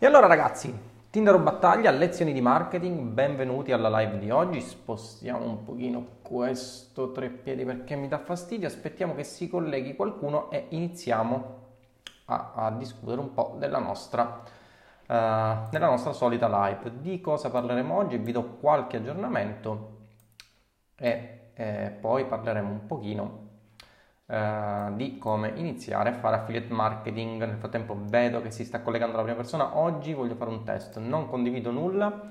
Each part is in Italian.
E allora ragazzi, Tinder o battaglia, lezioni di marketing, benvenuti alla live di oggi. Spostiamo un pochino questo treppiedi perché mi dà fastidio, aspettiamo che si colleghi qualcuno e iniziamo a, a discutere un po' della nostra, uh, della nostra solita live. Di cosa parleremo oggi? Vi do qualche aggiornamento e eh, poi parleremo un pochino Uh, di come iniziare a fare affiliate marketing. Nel frattempo vedo che si sta collegando la prima persona. Oggi voglio fare un test, non condivido nulla.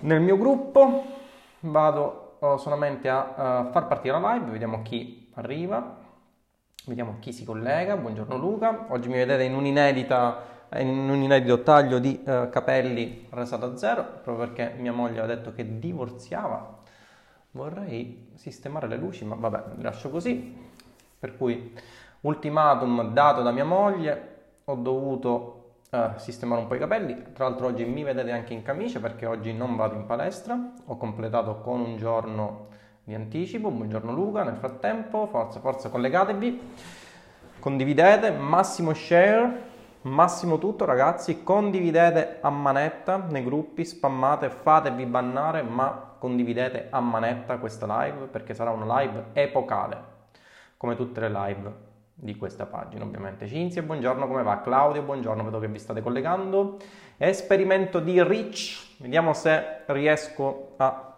Nel mio gruppo vado uh, solamente a uh, far partire la live, vediamo chi arriva, vediamo chi si collega. Buongiorno Luca. Oggi mi vedete in un'inedita in un inedito taglio di capelli rasato a zero, proprio perché mia moglie ha detto che divorziava. Vorrei sistemare le luci, ma vabbè, lascio così. Per cui, ultimatum dato da mia moglie, ho dovuto eh, sistemare un po' i capelli. Tra l'altro oggi mi vedete anche in camicia perché oggi non vado in palestra. Ho completato con un giorno di anticipo. Buongiorno Luca, nel frattempo, forza, forza, collegatevi. Condividete, massimo share, massimo tutto ragazzi. Condividete a manetta nei gruppi, spammate, fatevi bannare, ma condividete a manetta questa live perché sarà una live epocale come tutte le live di questa pagina ovviamente. Cinzia, buongiorno, come va? Claudio, buongiorno, vedo che vi state collegando. Esperimento di Rich, vediamo se riesco a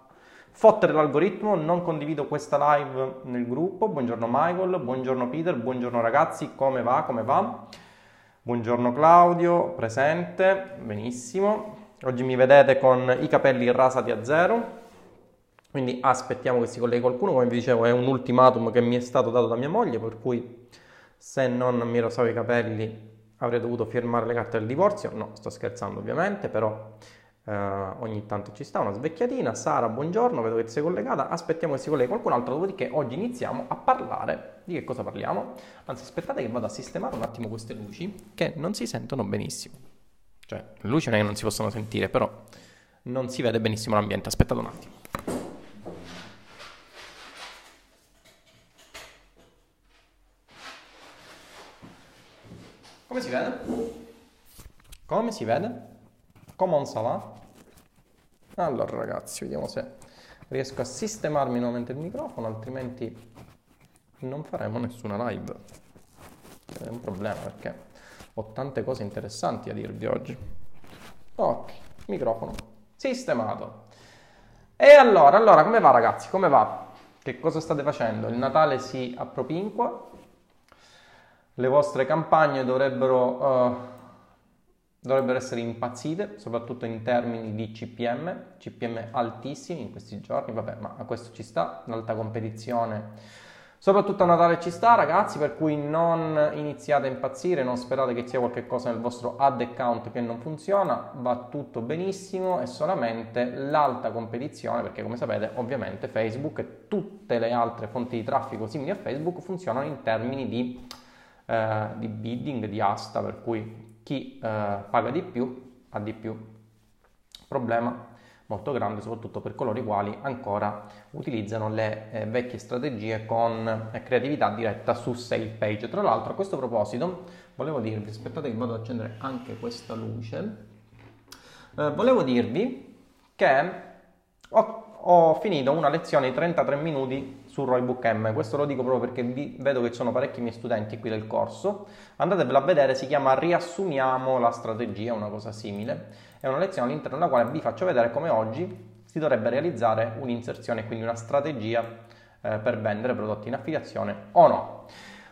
fottere l'algoritmo, non condivido questa live nel gruppo. Buongiorno Michael, buongiorno Peter, buongiorno ragazzi, come va? Come va? Buongiorno Claudio, presente, benissimo. Oggi mi vedete con i capelli rasati a zero, quindi aspettiamo che si colleghi qualcuno, come vi dicevo è un ultimatum che mi è stato dato da mia moglie, per cui se non mi rosavo i capelli avrei dovuto firmare le carte del divorzio, no, sto scherzando ovviamente, però eh, ogni tanto ci sta una svecchiatina. Sara, buongiorno, vedo che ti sei collegata, aspettiamo che si colleghi qualcun altro, dopodiché oggi iniziamo a parlare di che cosa parliamo. Anzi, aspettate che vado a sistemare un attimo queste luci che non si sentono benissimo. Cioè, le luci non è che non si possono sentire, però non si vede benissimo l'ambiente, aspettate un attimo. Come si vede? Come si vede? Come on va? Allora ragazzi, vediamo se riesco a sistemarmi nuovamente il microfono, altrimenti non faremo nessuna live. È un problema perché ho tante cose interessanti a dirvi oggi. Ok, microfono sistemato. E allora, allora, come va ragazzi? Come va? Che cosa state facendo? Il Natale si appropinqua, le vostre campagne dovrebbero, uh, dovrebbero essere impazzite, soprattutto in termini di CPM, CPM altissimi in questi giorni, vabbè, ma a questo ci sta, l'alta competizione. Soprattutto a Natale ci sta, ragazzi, per cui non iniziate a impazzire, non sperate che sia qualcosa nel vostro ad account che non funziona, va tutto benissimo, è solamente l'alta competizione, perché come sapete, ovviamente Facebook e tutte le altre fonti di traffico simili a Facebook funzionano in termini di eh, di bidding, di asta, per cui chi eh, paga di più ha di più. Problema molto grande soprattutto per coloro i quali ancora utilizzano le eh, vecchie strategie con eh, creatività diretta su sale page. Tra l'altro a questo proposito volevo dirvi, aspettate che vado ad accendere anche questa luce, eh, volevo dirvi che ho, ho finito una lezione di 33 minuti su Roybook M. Questo lo dico proprio perché vi, vedo che ci sono parecchi miei studenti qui del corso. Andatevela a vedere, si chiama Riassumiamo la strategia, una cosa simile. È una lezione all'interno della quale vi faccio vedere come oggi si dovrebbe realizzare un'inserzione, quindi una strategia eh, per vendere prodotti in affiliazione o no.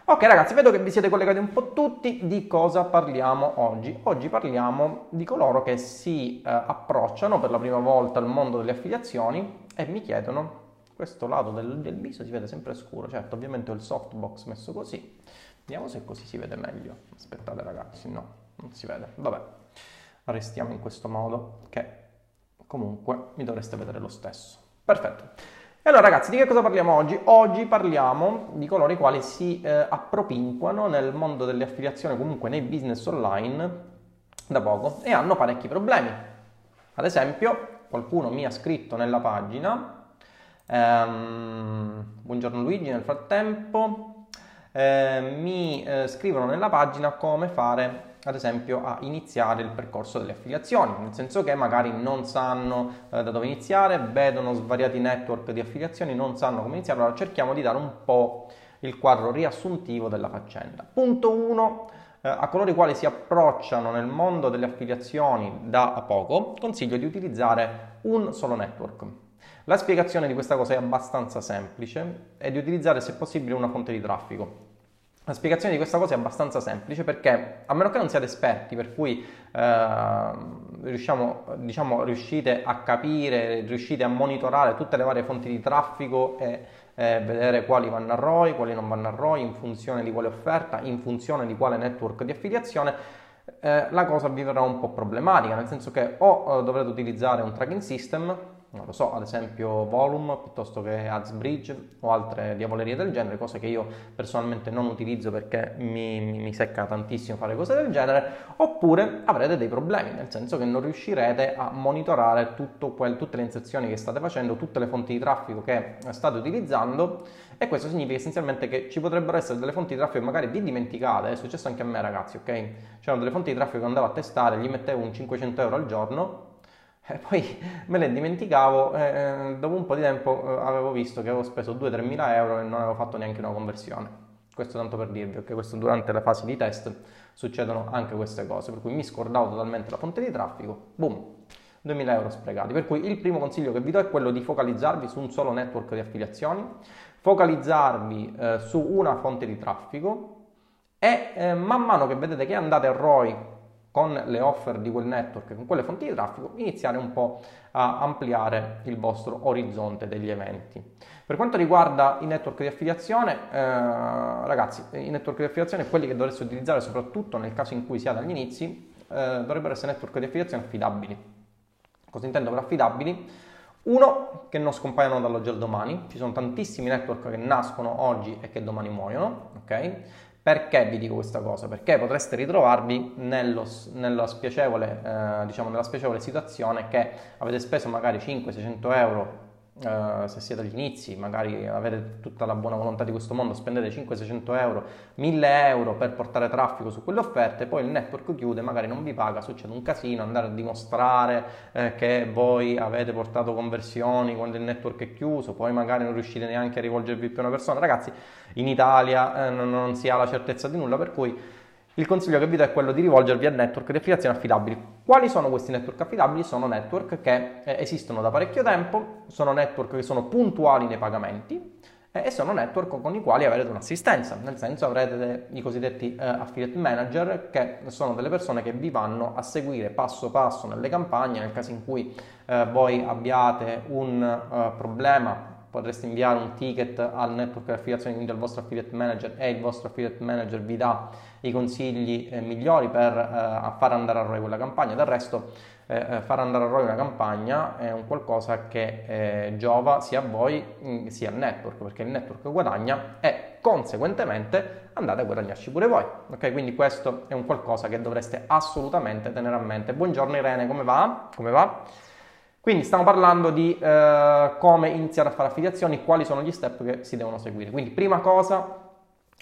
Ok ragazzi, vedo che vi siete collegati un po' tutti, di cosa parliamo oggi? Oggi parliamo di coloro che si eh, approcciano per la prima volta al mondo delle affiliazioni e mi chiedono questo lato del, del, viso si vede sempre scuro, certo ovviamente ho il softbox messo così, vediamo se così si vede meglio, aspettate ragazzi, no, non si vede, vabbè, restiamo in questo modo che comunque mi dovreste vedere lo stesso, perfetto. E allora ragazzi, di che cosa parliamo oggi? Oggi parliamo di coloro i quali si eh, appropinquano nel mondo delle affiliazioni, comunque nei business online da poco e hanno parecchi problemi. Ad esempio, qualcuno mi ha scritto nella pagina Um, buongiorno Luigi, nel frattempo eh, mi eh, scrivono nella pagina come fare ad esempio a iniziare il percorso delle affiliazioni, nel senso che magari non sanno eh, da dove iniziare, vedono svariati network di affiliazioni, non sanno come iniziare, allora cerchiamo di dare un po' il quadro riassuntivo della faccenda. Punto 1. Eh, a coloro i quali si approcciano nel mondo delle affiliazioni da poco, consiglio di utilizzare un solo network. La spiegazione di questa cosa è abbastanza semplice e di utilizzare se possibile una fonte di traffico. La spiegazione di questa cosa è abbastanza semplice perché, a meno che non siate esperti, per cui eh, riusciamo, diciamo, riuscite a capire, riuscite a monitorare tutte le varie fonti di traffico e eh, vedere quali vanno a ROI, quali non vanno a ROI, in funzione di quale offerta, in funzione di quale network di affiliazione, eh, la cosa vi verrà un po' problematica, nel senso che o eh, dovrete utilizzare un tracking system non lo so, ad esempio Volume piuttosto che AdsBridge o altre diavolerie del genere, cose che io personalmente non utilizzo perché mi, mi, mi secca tantissimo fare cose del genere, oppure avrete dei problemi, nel senso che non riuscirete a monitorare quel, tutte le inserzioni che state facendo, tutte le fonti di traffico che state utilizzando e questo significa essenzialmente che ci potrebbero essere delle fonti di traffico che magari vi dimenticate, è successo anche a me ragazzi, ok? C'erano delle fonti di traffico che andavo a testare, gli mettevo un 500 euro al giorno e poi me le dimenticavo e eh, dopo un po' di tempo eh, avevo visto che avevo speso 2-3 mila euro e non avevo fatto neanche una conversione. Questo tanto per dirvi, perché questo durante la fase di test succedono anche queste cose, per cui mi scordavo totalmente la fonte di traffico, boom, 2000 euro sprecati. Per cui il primo consiglio che vi do è quello di focalizzarvi su un solo network di affiliazioni, focalizzarvi eh, su una fonte di traffico e eh, man mano che vedete che andate a ROI con le offer di quel network, con quelle fonti di traffico, iniziare un po' a ampliare il vostro orizzonte degli eventi. Per quanto riguarda i network di affiliazione, eh, ragazzi, i network di affiliazione, quelli che dovreste utilizzare soprattutto nel caso in cui siate agli inizi, eh, dovrebbero essere network di affiliazione affidabili. Cosa intendo per affidabili? Uno, che non scompaiono dall'oggi al domani, ci sono tantissimi network che nascono oggi e che domani muoiono, ok? Perché vi dico questa cosa? Perché potreste ritrovarvi nello, nello spiacevole, eh, diciamo nella spiacevole situazione che avete speso magari 500-600 euro Uh, se siete agli inizi, magari avete tutta la buona volontà di questo mondo, spendete 500-600 euro, 1000 euro per portare traffico su quelle offerte, poi il network chiude, magari non vi paga, succede un casino, andare a dimostrare eh, che voi avete portato conversioni quando il network è chiuso, poi magari non riuscite neanche a rivolgervi più a una persona. Ragazzi, in Italia eh, non si ha la certezza di nulla, per cui il consiglio che vi do è quello di rivolgervi a network di affiliazione affidabili. Quali sono questi network affidabili? Sono network che eh, esistono da parecchio tempo, sono network che sono puntuali nei pagamenti eh, e sono network con i quali avrete un'assistenza, nel senso avrete i cosiddetti eh, affiliate manager che sono delle persone che vi vanno a seguire passo passo nelle campagne nel caso in cui eh, voi abbiate un uh, problema potreste inviare un ticket al network di affiliazione, quindi al vostro affiliate manager e il vostro affiliate manager vi dà i consigli eh, migliori per eh, far andare a ROI quella campagna. Del resto eh, eh, far andare a ROI una campagna è un qualcosa che eh, giova sia a voi mm, sia al network, perché il network guadagna e conseguentemente andate a guadagnarci pure voi. Ok, quindi questo è un qualcosa che dovreste assolutamente tenere a mente. Buongiorno Irene, come va? Come va? Quindi stiamo parlando di eh, come iniziare a fare affiliazioni, quali sono gli step che si devono seguire. Quindi prima cosa,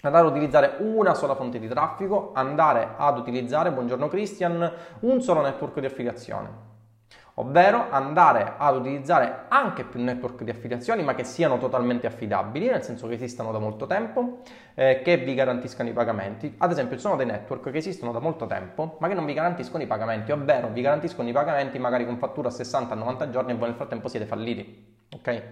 andare ad utilizzare una sola fonte di traffico, andare ad utilizzare, buongiorno Christian, un solo network di affiliazione ovvero andare ad utilizzare anche più network di affiliazioni ma che siano totalmente affidabili, nel senso che esistano da molto tempo, eh, che vi garantiscano i pagamenti. Ad esempio ci sono dei network che esistono da molto tempo ma che non vi garantiscono i pagamenti, ovvero vi garantiscono i pagamenti magari con fattura a 60-90 giorni e voi nel frattempo siete falliti. Ok?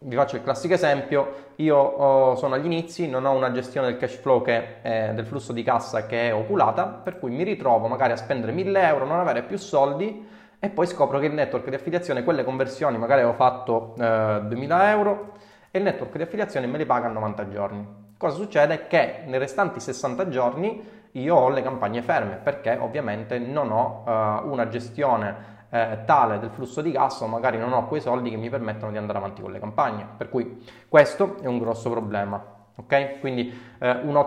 Vi faccio il classico esempio, io oh, sono agli inizi, non ho una gestione del cash flow che, eh, del flusso di cassa che è oculata, per cui mi ritrovo magari a spendere 1000 euro, non avere più soldi e poi scopro che il network di affiliazione, quelle conversioni, magari avevo fatto eh, 2000 euro e il network di affiliazione me li paga a 90 giorni. Cosa succede? Che nei restanti 60 giorni io ho le campagne ferme perché ovviamente non ho uh, una gestione eh, tale del flusso di gas o magari non ho quei soldi che mi permettono di andare avanti con le campagne. Per cui questo è un grosso problema. Ok? Quindi eh, una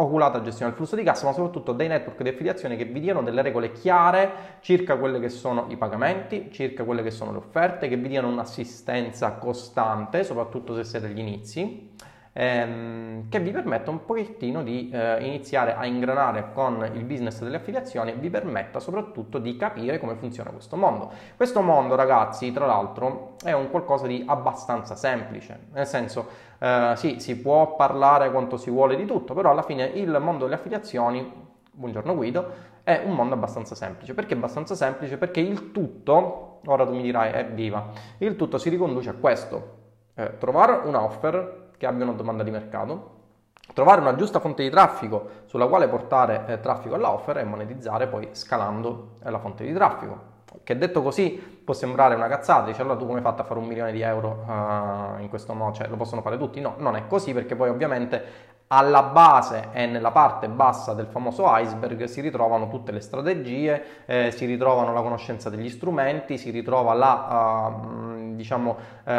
oculata gestione del flusso di cassa, ma soprattutto dei network di affiliazione che vi diano delle regole chiare circa quelli che sono i pagamenti, circa quelle che sono le offerte, che vi diano un'assistenza costante, soprattutto se siete agli inizi, ehm, che vi permetta un pochettino di eh, iniziare a ingranare con il business delle affiliazioni e vi permetta soprattutto di capire come funziona questo mondo. Questo mondo, ragazzi, tra l'altro, è un qualcosa di abbastanza semplice, nel senso, eh, sì, si può parlare quanto si vuole di tutto, però alla fine il mondo delle affiliazioni, buongiorno Guido, è un mondo abbastanza semplice. Perché abbastanza semplice? Perché il tutto, ora tu mi dirai, è viva, il tutto si riconduce a questo. Eh, trovare una offer che abbia una domanda di mercato, trovare una giusta fonte di traffico sulla quale portare eh, traffico alla e monetizzare poi scalando eh, la fonte di traffico. Che detto così può sembrare una cazzata, dice allora tu come hai fatto a fare un milione di euro uh, in questo modo, cioè lo possono fare tutti? No, non è così perché poi ovviamente alla base e nella parte bassa del famoso iceberg si ritrovano tutte le strategie, eh, si ritrovano la conoscenza degli strumenti, si ritrova la, uh, diciamo, uh,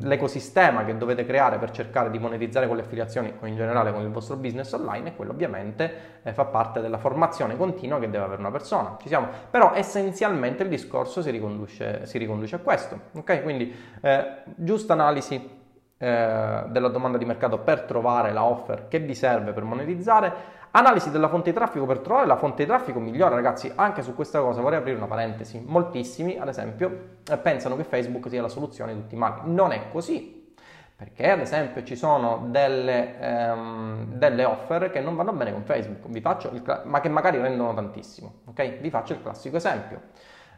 l'ecosistema che dovete creare per cercare di monetizzare con le affiliazioni o in generale con il vostro business online e quello ovviamente eh, fa parte della formazione continua che deve avere una persona. Ci siamo? Però essenzialmente il discorso si riconduce, si riconduce a questo. Ok? Quindi eh, giusta analisi eh, della domanda di mercato per trovare la offer che vi serve per monetizzare. Analisi della fonte di traffico per trovare la fonte di traffico migliore, ragazzi. Anche su questa cosa vorrei aprire una parentesi. Moltissimi, ad esempio, eh, pensano che Facebook sia la soluzione di tutti i mali. Non è così. Perché ad esempio ci sono delle, ehm, delle offer che non vanno bene con Facebook, il, ma che magari rendono tantissimo. Ok? Vi faccio il classico esempio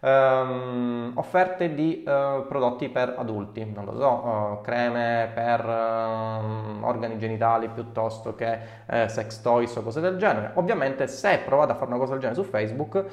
um, offerte di uh, prodotti per adulti, non lo so, uh, creme per uh, organi genitali piuttosto che eh, sex toys o cose del genere. Ovviamente se provate a fare una cosa del genere su Facebook,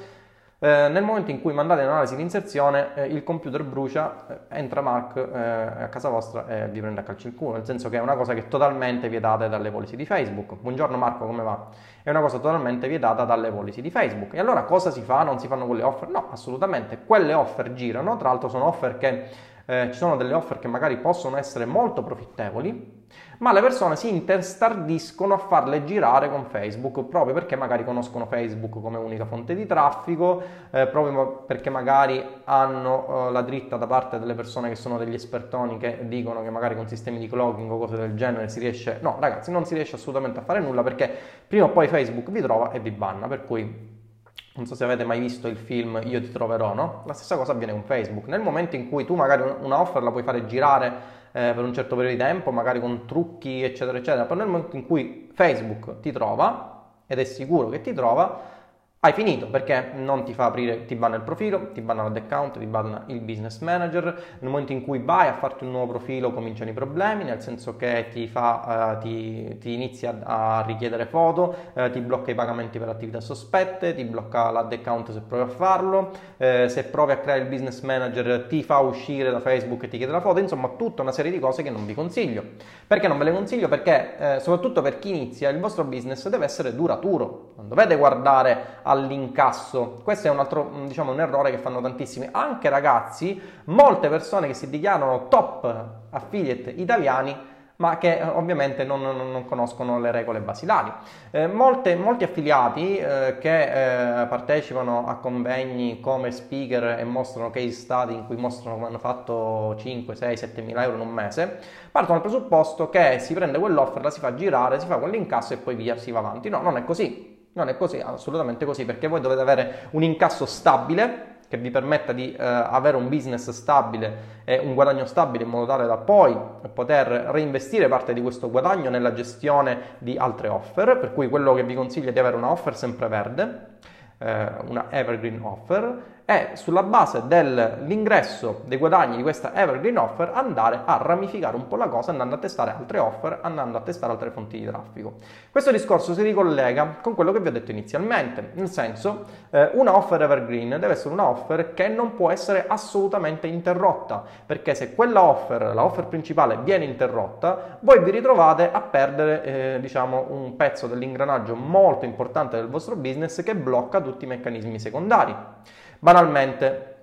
eh, nel momento in cui mandate un'analisi di inserzione, eh, il computer brucia, eh, entra Mark eh, a casa vostra e vi prende a calcio il culo, nel senso che è una cosa che è totalmente vietata dalle policy di Facebook. Buongiorno Marco, come va? È una cosa totalmente vietata dalle policy di Facebook. E allora cosa si fa? Non si fanno quelle offer? No, assolutamente. Quelle offer girano, tra l'altro sono offer che eh, ci sono delle offer che magari possono essere molto profittevoli ma le persone si interstardiscono a farle girare con Facebook proprio perché magari conoscono Facebook come unica fonte di traffico, eh, proprio perché magari hanno eh, la dritta da parte delle persone che sono degli espertoni che dicono che magari con sistemi di clogging o cose del genere si riesce... No, ragazzi, non si riesce assolutamente a fare nulla perché prima o poi Facebook vi trova e vi banna, per cui non so se avete mai visto il film Io ti troverò, no? La stessa cosa avviene con Facebook. Nel momento in cui tu magari una offer la puoi fare girare eh, per un certo periodo di tempo, magari con trucchi, eccetera, eccetera, però nel momento in cui Facebook ti trova, ed è sicuro che ti trova, hai finito perché non ti fa aprire, ti banna il profilo, ti banna l'account, ti banna il business manager. Nel momento in cui vai a farti un nuovo profilo cominciano i problemi, nel senso che ti, fa, uh, ti, ti inizia a richiedere foto, uh, ti blocca i pagamenti per attività sospette, ti blocca l'account se provi a farlo, uh, se provi a creare il business manager ti fa uscire da Facebook e ti chiede la foto, insomma tutta una serie di cose che non vi consiglio. Perché non ve le consiglio? Perché soprattutto per chi inizia il vostro business deve essere duraturo, non dovete guardare a all'incasso. Questo è un altro, diciamo, un errore che fanno tantissimi. Anche ragazzi, molte persone che si dichiarano top affiliate italiani ma che eh, ovviamente non, non, non, conoscono le regole basilari. Eh, molte, molti affiliati eh, che eh, partecipano a convegni come speaker e mostrano case study in cui mostrano come hanno fatto 5, 6, 7 mila euro in un mese, partono dal presupposto che si prende quell'offer, la si fa girare, si fa quell'incasso e poi via si va avanti. No, non è così. Non è così, assolutamente così, perché voi dovete avere un incasso stabile che vi permetta di eh, avere un business stabile e un guadagno stabile in modo tale da poi poter reinvestire parte di questo guadagno nella gestione di altre offer, per cui quello che vi consiglio è di avere una offer sempre verde, eh, una evergreen offer e sulla base dell'ingresso dei guadagni di questa evergreen offer andare a ramificare un po' la cosa andando a testare altre offer, andando a testare altre fonti di traffico. Questo discorso si ricollega con quello che vi ho detto inizialmente, nel senso eh, una offer evergreen deve essere una offer che non può essere assolutamente interrotta, perché se quella offer, la offer principale viene interrotta, voi vi ritrovate a perdere eh, diciamo un pezzo dell'ingranaggio molto importante del vostro business che blocca tutti i meccanismi secondari. Banalmente,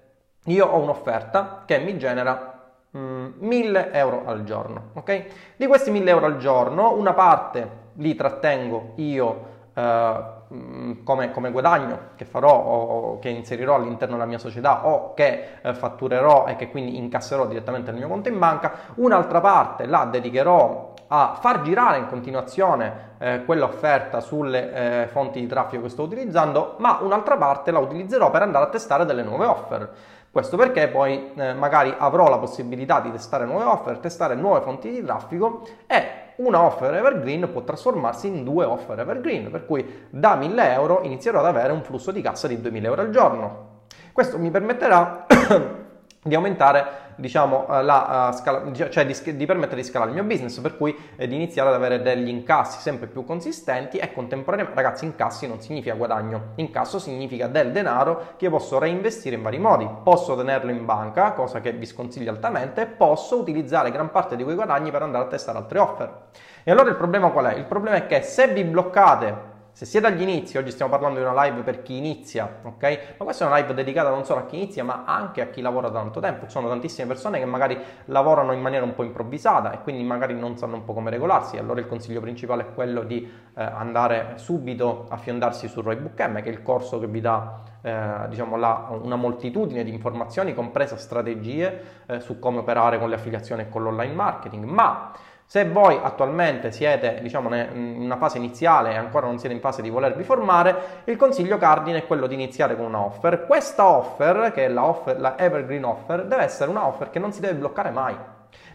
io ho un'offerta che mi genera mm, 1000 euro al giorno, ok? Di questi 1000 euro al giorno, una parte li trattengo io eh, mm, come, come, guadagno che farò o che inserirò all'interno della mia società o che eh, fatturerò e che quindi incasserò direttamente nel mio conto in banca, un'altra parte la dedicherò a far girare in continuazione eh, quella offerta sulle eh, fonti di traffico che sto utilizzando, ma un'altra parte la utilizzerò per andare a testare delle nuove offer. Questo perché poi eh, magari avrò la possibilità di testare nuove offer, testare nuove fonti di traffico e una offer evergreen può trasformarsi in due offer evergreen, per cui da 1000 euro inizierò ad avere un flusso di cassa di 2000 euro al giorno. Questo mi permetterà di aumentare diciamo, eh, la uh, scala, cioè di, di, permettere di scalare il mio business, per cui eh, di iniziare ad avere degli incassi sempre più consistenti e contemporaneamente, ragazzi, incassi non significa guadagno, incasso significa del denaro che posso reinvestire in vari modi, posso tenerlo in banca, cosa che vi sconsiglio altamente, posso utilizzare gran parte di quei guadagni per andare a testare altre offer. E allora il problema qual è? Il problema è che se vi bloccate se siete agli inizi, oggi stiamo parlando di una live per chi inizia, ok? Ma questa è una live dedicata non solo a chi inizia, ma anche a chi lavora da tanto tempo. Ci sono tantissime persone che magari lavorano in maniera un po' improvvisata e quindi magari non sanno un po' come regolarsi. Allora il consiglio principale è quello di eh, andare subito a fiondarsi su Roybook M, che è il corso che vi dà eh, diciamo la, una moltitudine di informazioni, compresa strategie eh, su come operare con le affiliazioni e con l'online marketing. Ma se voi attualmente siete diciamo, in una fase iniziale e ancora non siete in fase di volervi formare, il consiglio cardine è quello di iniziare con una offer. Questa offer, che è la, offer, la Evergreen Offer, deve essere una offer che non si deve bloccare mai.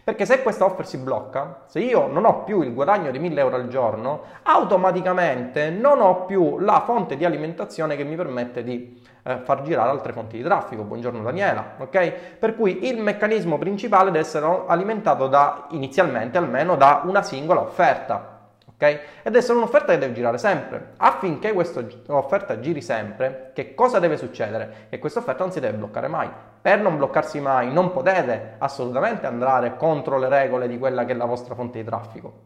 Perché se questa offer si blocca, se io non ho più il guadagno di 1000 euro al giorno, automaticamente non ho più la fonte di alimentazione che mi permette di eh, far girare altre fonti di traffico. Buongiorno Daniela, ok? Per cui il meccanismo principale deve essere alimentato da, inizialmente almeno, da una singola offerta. Okay? Ed deve essere un'offerta che deve girare sempre. Affinché questa offerta giri sempre, che cosa deve succedere? Che questa offerta non si deve bloccare mai. Per non bloccarsi mai, non potete assolutamente andare contro le regole di quella che è la vostra fonte di traffico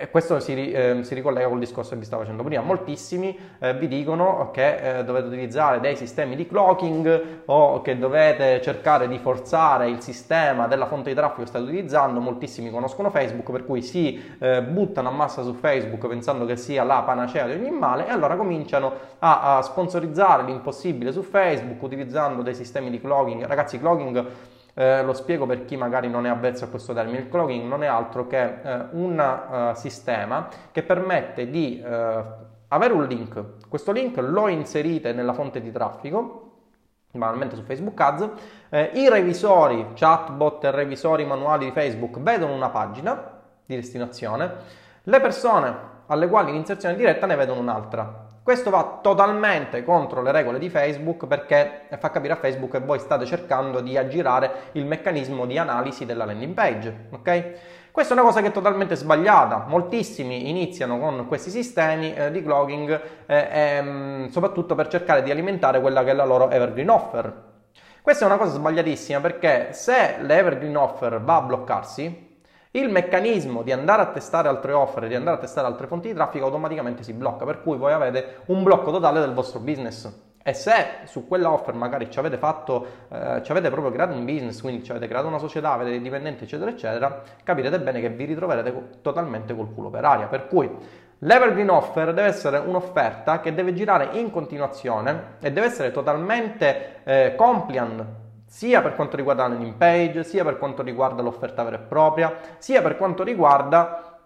e questo si, eh, si, ricollega col discorso che vi stavo facendo prima. Moltissimi eh, vi dicono che eh, dovete utilizzare dei sistemi di clocking o che dovete cercare di forzare il sistema della fonte di traffico che state utilizzando. Moltissimi conoscono Facebook, per cui si eh, buttano a massa su Facebook pensando che sia la panacea di ogni male e allora cominciano a, a sponsorizzare l'impossibile su Facebook utilizzando dei sistemi di clocking. Ragazzi, clocking eh, lo spiego per chi magari non è avvezzo a questo termine. Il clogging non è altro che eh, un uh, sistema che permette di uh, avere un link. Questo link lo inserite nella fonte di traffico banalmente su Facebook Ads, eh, i revisori, chatbot e revisori manuali di Facebook vedono una pagina di destinazione, le persone alle quali l'inserzione diretta ne vedono un'altra. Questo va totalmente contro le regole di Facebook perché fa capire a Facebook che voi state cercando di aggirare il meccanismo di analisi della landing page, ok? Questa è una cosa che è totalmente sbagliata. Moltissimi iniziano con questi sistemi eh, di clogging eh, ehm, soprattutto per cercare di alimentare quella che è la loro evergreen offer. Questa è una cosa sbagliatissima perché se l'evergreen offer va a bloccarsi, il meccanismo di andare a testare altre offer, di andare a testare altre fonti di traffico automaticamente si blocca, per cui voi avete un blocco totale del vostro business. E se su quella offer magari ci avete fatto, eh, ci avete proprio creato un business, quindi ci avete creato una società, avete dei dipendenti, eccetera, eccetera, capirete bene che vi ritroverete totalmente col culo per aria. Per cui l'evergreen offer deve essere un'offerta che deve girare in continuazione e deve essere totalmente eh, compliant sia per quanto riguarda landing page, sia per quanto riguarda l'offerta vera e propria, sia per quanto riguarda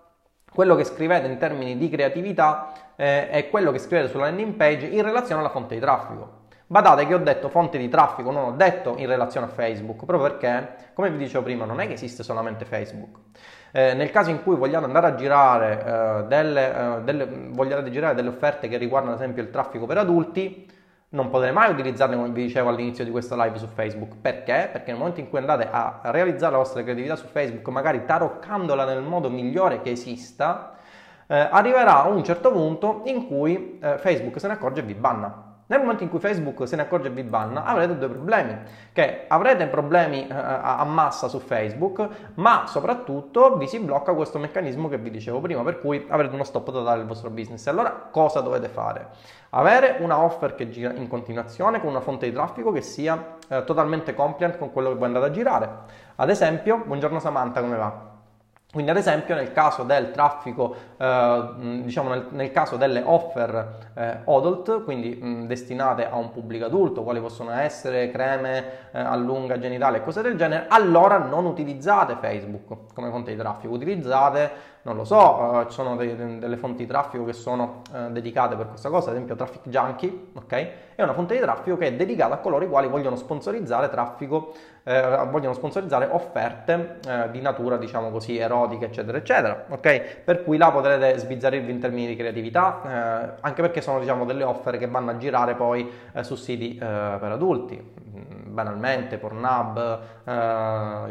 quello che scrivete in termini di creatività eh, e quello che scrivete sulla landing page in relazione alla fonte di traffico. Badate che ho detto fonte di traffico, non ho detto in relazione a Facebook, proprio perché, come vi dicevo prima, non è che esiste solamente Facebook. Eh, nel caso in cui vogliate andare a girare, eh, delle, eh, delle, vogliate girare delle offerte che riguardano ad esempio il traffico per adulti, non potrete mai utilizzarle come vi dicevo all'inizio di questa live su Facebook. Perché? Perché nel momento in cui andate a realizzare la vostra creatività su Facebook, magari taroccandola nel modo migliore che esista, eh, arriverà un certo punto in cui eh, Facebook se ne accorge e vi banna. Nel momento in cui Facebook se ne accorge e vi banna, avrete due problemi, che avrete problemi eh, a massa su Facebook, ma soprattutto vi si blocca questo meccanismo che vi dicevo prima, per cui avrete uno stop totale del vostro business. Allora cosa dovete fare? Avere una offer che gira in continuazione con una fonte di traffico che sia eh, totalmente compliant con quello che voi andate a girare. Ad esempio, buongiorno Samantha, come va? Quindi ad esempio nel caso del traffico, eh, diciamo nel, nel, caso delle offer eh, adult, quindi mh, destinate a un pubblico adulto, quali possono essere creme eh, a lunga genitale e cose del genere, allora non utilizzate Facebook come fonte di traffico, utilizzate non lo so, uh, ci sono dei, delle fonti di traffico che sono uh, dedicate per questa cosa, ad esempio Traffic Junkie, ok? È una fonte di traffico che è dedicata a coloro i quali vogliono sponsorizzare traffico, eh, vogliono sponsorizzare offerte eh, di natura, diciamo così, erotica, eccetera, eccetera, ok? Per cui là potrete sbizzarrirvi in termini di creatività, eh, anche perché sono, diciamo, delle offerte che vanno a girare poi eh, su siti per adulti, banalmente, Pornhub, ora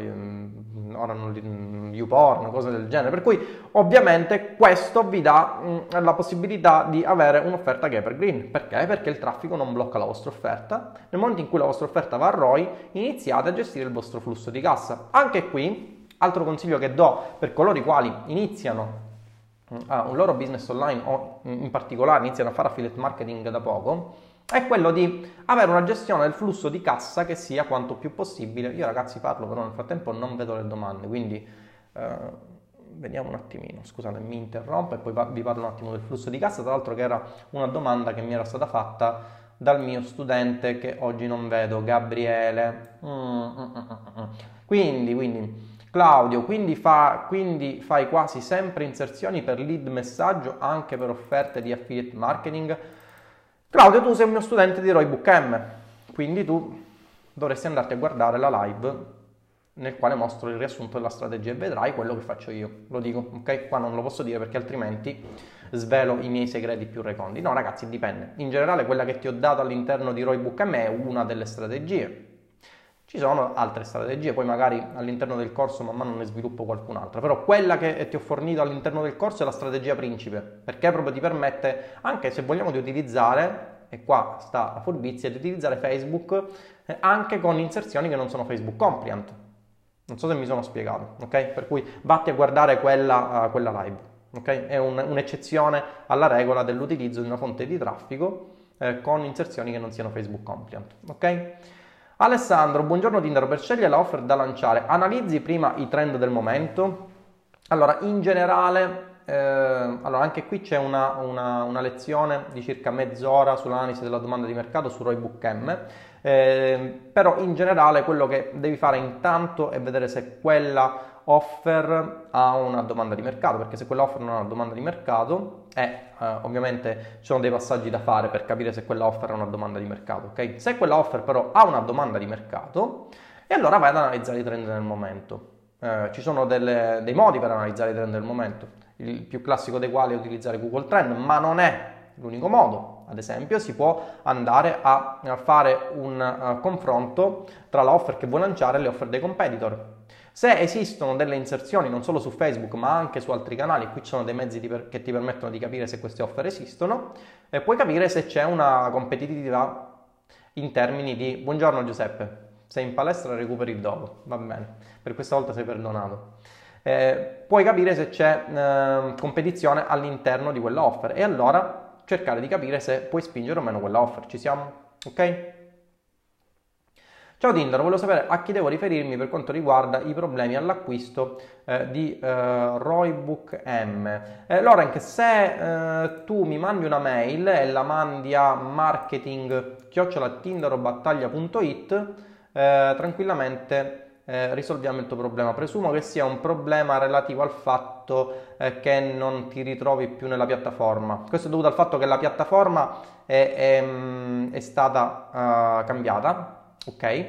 non YouPorn, cose del genere. Per cui ovviamente questo vi dà mh, la possibilità di avere un'offerta che è per green. Perché? Perché il traffico non blocca la vostra offerta. Nel momento in cui la vostra offerta va a ROI, iniziate a gestire il vostro flusso di cassa. Anche qui, altro consiglio che do per coloro i quali iniziano un loro business online o in particolare iniziano a fare affiliate marketing da poco, è quello di avere una gestione del flusso di cassa che sia quanto più possibile. Io ragazzi parlo, però nel frattempo non vedo le domande, quindi eh, vediamo un attimino, scusate, mi interrompo e poi vi parlo un attimo del flusso di cassa, tra l'altro che era una domanda che mi era stata fatta dal mio studente che oggi non vedo, Gabriele. Mm, mm, mm, quindi, quindi, Claudio, quindi, fa, quindi fai quasi sempre inserzioni per lead messaggio anche per offerte di affiliate marketing? Claudio, tu sei un mio studente di Roybook M, quindi tu dovresti andarti a guardare la live nel quale mostro il riassunto della strategia e vedrai quello che faccio io. Lo dico, ok? Qua non lo posso dire perché altrimenti svelo i miei segreti più reconditi. No, ragazzi, dipende. In generale, quella che ti ho dato all'interno di Roybook M è una delle strategie. Ci sono altre strategie, poi magari all'interno del corso man mano ne sviluppo qualcun'altra, però quella che ti ho fornito all'interno del corso è la strategia principe, perché proprio ti permette, anche se vogliamo di utilizzare, e qua sta la furbizia, di utilizzare Facebook eh, anche con inserzioni che non sono Facebook compliant. Non so se mi sono spiegato, ok? Per cui vatti a guardare quella, uh, quella live, ok? È un, un'eccezione alla regola dell'utilizzo di una fonte di traffico eh, con inserzioni che non siano Facebook compliant, ok? Alessandro, buongiorno Tinder, per scegliere la offer da lanciare, analizzi prima i trend del momento. Allora, in generale, eh, allora anche qui c'è una, una, una, lezione di circa mezz'ora sull'analisi della domanda di mercato su Roybook M, eh, però in generale quello che devi fare intanto è vedere se quella offer ha una domanda di mercato, perché se quella offer non ha una domanda di mercato, eh, eh, ovviamente ci sono dei passaggi da fare per capire se quella offer ha una domanda di mercato, ok? Se quella offer però ha una domanda di mercato, e allora vai ad analizzare i trend nel momento. Eh, ci sono delle, dei modi per analizzare i trend del momento, il più classico dei quali è utilizzare Google Trend, ma non è l'unico modo. Ad esempio, si può andare a, fare un uh, confronto tra l'offer che vuoi lanciare e le offer dei competitor. Se esistono delle inserzioni non solo su Facebook ma anche su altri canali, qui ci sono dei mezzi per, che ti permettono di capire se queste offer esistono, e puoi capire se c'è una competitività in termini di buongiorno Giuseppe, sei in palestra recuperi dopo, va bene, per questa volta sei perdonato. Eh, puoi capire se c'è eh, competizione all'interno di quell'offer e allora cercare di capire se puoi spingere o meno quella offer. Ci siamo? Ok? Ciao Tinder, volevo sapere a chi devo riferirmi per quanto riguarda i problemi all'acquisto eh, di eh, Roybook M. Eh, Lorenk, se eh, tu mi mandi una mail e la mandi a marketing-tinderobattaglia.it, eh, tranquillamente eh, risolviamo il tuo problema. Presumo che sia un problema relativo al fatto eh, che non ti ritrovi più nella piattaforma. Questo è dovuto al fatto che la piattaforma è, è, è stata uh, cambiata ok?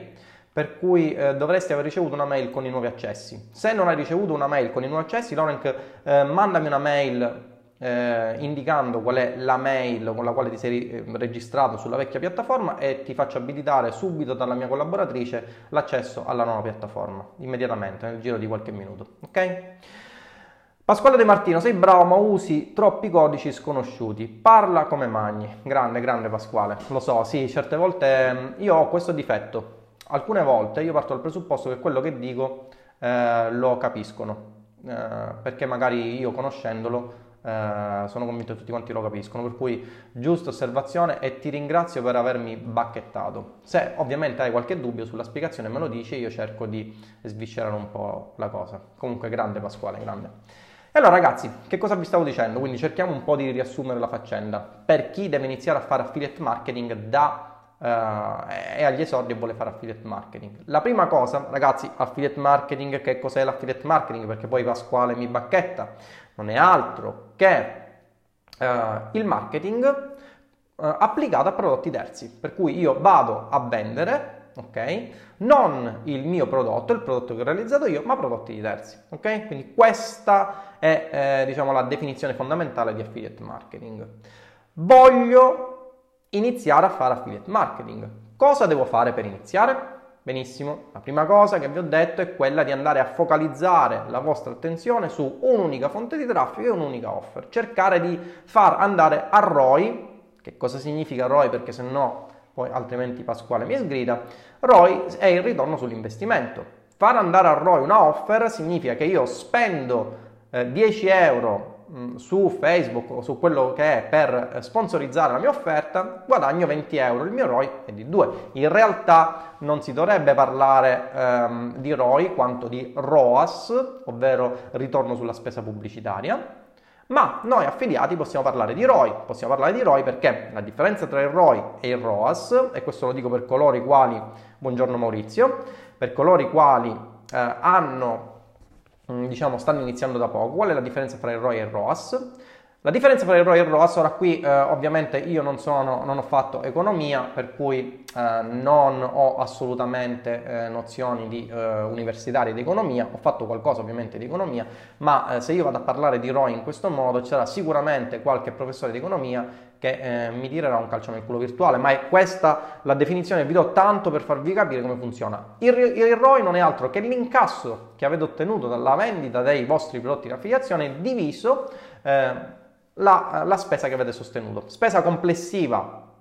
Per cui eh, dovresti aver ricevuto una mail con i nuovi accessi. Se non hai ricevuto una mail con i nuovi accessi, Lorenk, eh, mandami una mail eh, indicando qual è la mail con la quale ti sei eh, registrato sulla vecchia piattaforma e ti faccio abilitare subito dalla mia collaboratrice l'accesso alla nuova piattaforma, immediatamente, nel giro di qualche minuto, ok? Pasquale De Martino, sei bravo ma usi troppi codici sconosciuti. Parla come magni. Grande, grande Pasquale. Lo so, sì, certe volte mm, io ho questo difetto. Alcune volte io parto dal presupposto che quello che dico eh, lo capiscono, eh, perché magari io conoscendolo eh, sono convinto che tutti quanti lo capiscono, per cui giusta osservazione e ti ringrazio per avermi bacchettato. Se ovviamente hai qualche dubbio sulla spiegazione me lo dici, io cerco di sviscerare un po' la cosa. Comunque grande Pasquale, grande. E allora ragazzi, che cosa vi stavo dicendo? Quindi cerchiamo un po' di riassumere la faccenda. Per chi deve iniziare a fare affiliate marketing da uh, è agli esordi e vuole fare affiliate marketing. La prima cosa, ragazzi, affiliate marketing, che cos'è l'affiliate marketing? Perché poi Pasquale mi bacchetta non è altro che uh, il marketing uh, applicato a prodotti terzi. Per cui io vado a vendere ok? Non il mio prodotto, il prodotto che ho realizzato io, ma prodotti di terzi, ok? Quindi questa è, eh, diciamo, la definizione fondamentale di affiliate marketing. Voglio iniziare a fare affiliate marketing. Cosa devo fare per iniziare? Benissimo, la prima cosa che vi ho detto è quella di andare a focalizzare la vostra attenzione su un'unica fonte di traffico e un'unica offer. Cercare di far andare a ROI, che cosa significa ROI? Perché se no, poi altrimenti Pasquale mi sgrida, ROI è il ritorno sull'investimento. Far andare a ROI una offer significa che io spendo eh, 10 euro Mm, su Facebook o su quello che è per sponsorizzare la mia offerta, guadagno 20 euro, il mio ROI è di 2. In realtà non si dovrebbe parlare ehm, di ROI quanto di ROAS, ovvero ritorno sulla spesa pubblicitaria, ma noi affiliati possiamo parlare di ROI, possiamo parlare di ROI perché la differenza tra il ROI e il ROAS, e questo lo dico per coloro i quali, buongiorno Maurizio, per coloro i quali eh, hanno Mm, diciamo, stanno iniziando da poco. Qual è la differenza tra il ROI e il ROAS? La differenza tra il ROI e il ROAS, ora qui eh, ovviamente io non, sono, non, ho fatto economia, per cui eh, non ho assolutamente eh, nozioni di, eh, universitarie di economia, ho fatto qualcosa ovviamente di economia, ma eh, se io vado a parlare di ROI in questo modo c'era sicuramente qualche professore di economia che eh, mi tirerà un calcio nel culo virtuale, ma è questa la definizione, vi do tanto per farvi capire come funziona. Il, il ROI non è altro che l'incasso che avete ottenuto dalla vendita dei vostri prodotti di affiliazione diviso la, la spesa che avete sostenuto. Spesa complessiva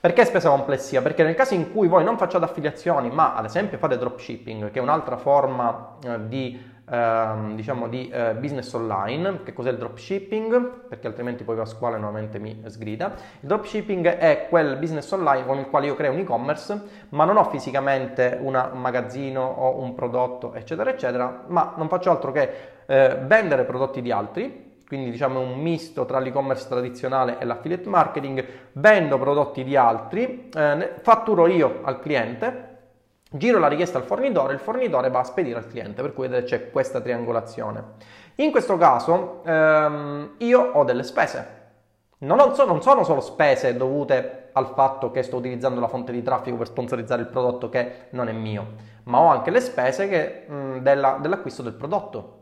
perché spesa complessiva? Perché nel caso in cui voi non facciate affiliazioni, ma ad esempio fate dropshipping, che è un'altra forma eh, di, eh, diciamo di eh, business online, che cos'è il dropshipping? Perché altrimenti poi Pasquale nuovamente mi sgrida. Il dropshipping è quel business online con il quale io creo un e-commerce, ma non ho fisicamente una, un magazzino o un prodotto, eccetera, eccetera, ma non faccio altro che eh, vendere prodotti di altri quindi diciamo un misto tra l'e-commerce tradizionale e l'affiliate marketing, vendo prodotti di altri, eh, fatturo io al cliente, giro la richiesta al fornitore, il fornitore va a spedire al cliente, per cui vedete c'è questa triangolazione. In questo caso ehm, io ho delle spese, non, so, non sono solo spese dovute al fatto che sto utilizzando la fonte di traffico per sponsorizzare il prodotto che non è mio, ma ho anche le spese che, mh, della, dell'acquisto del prodotto.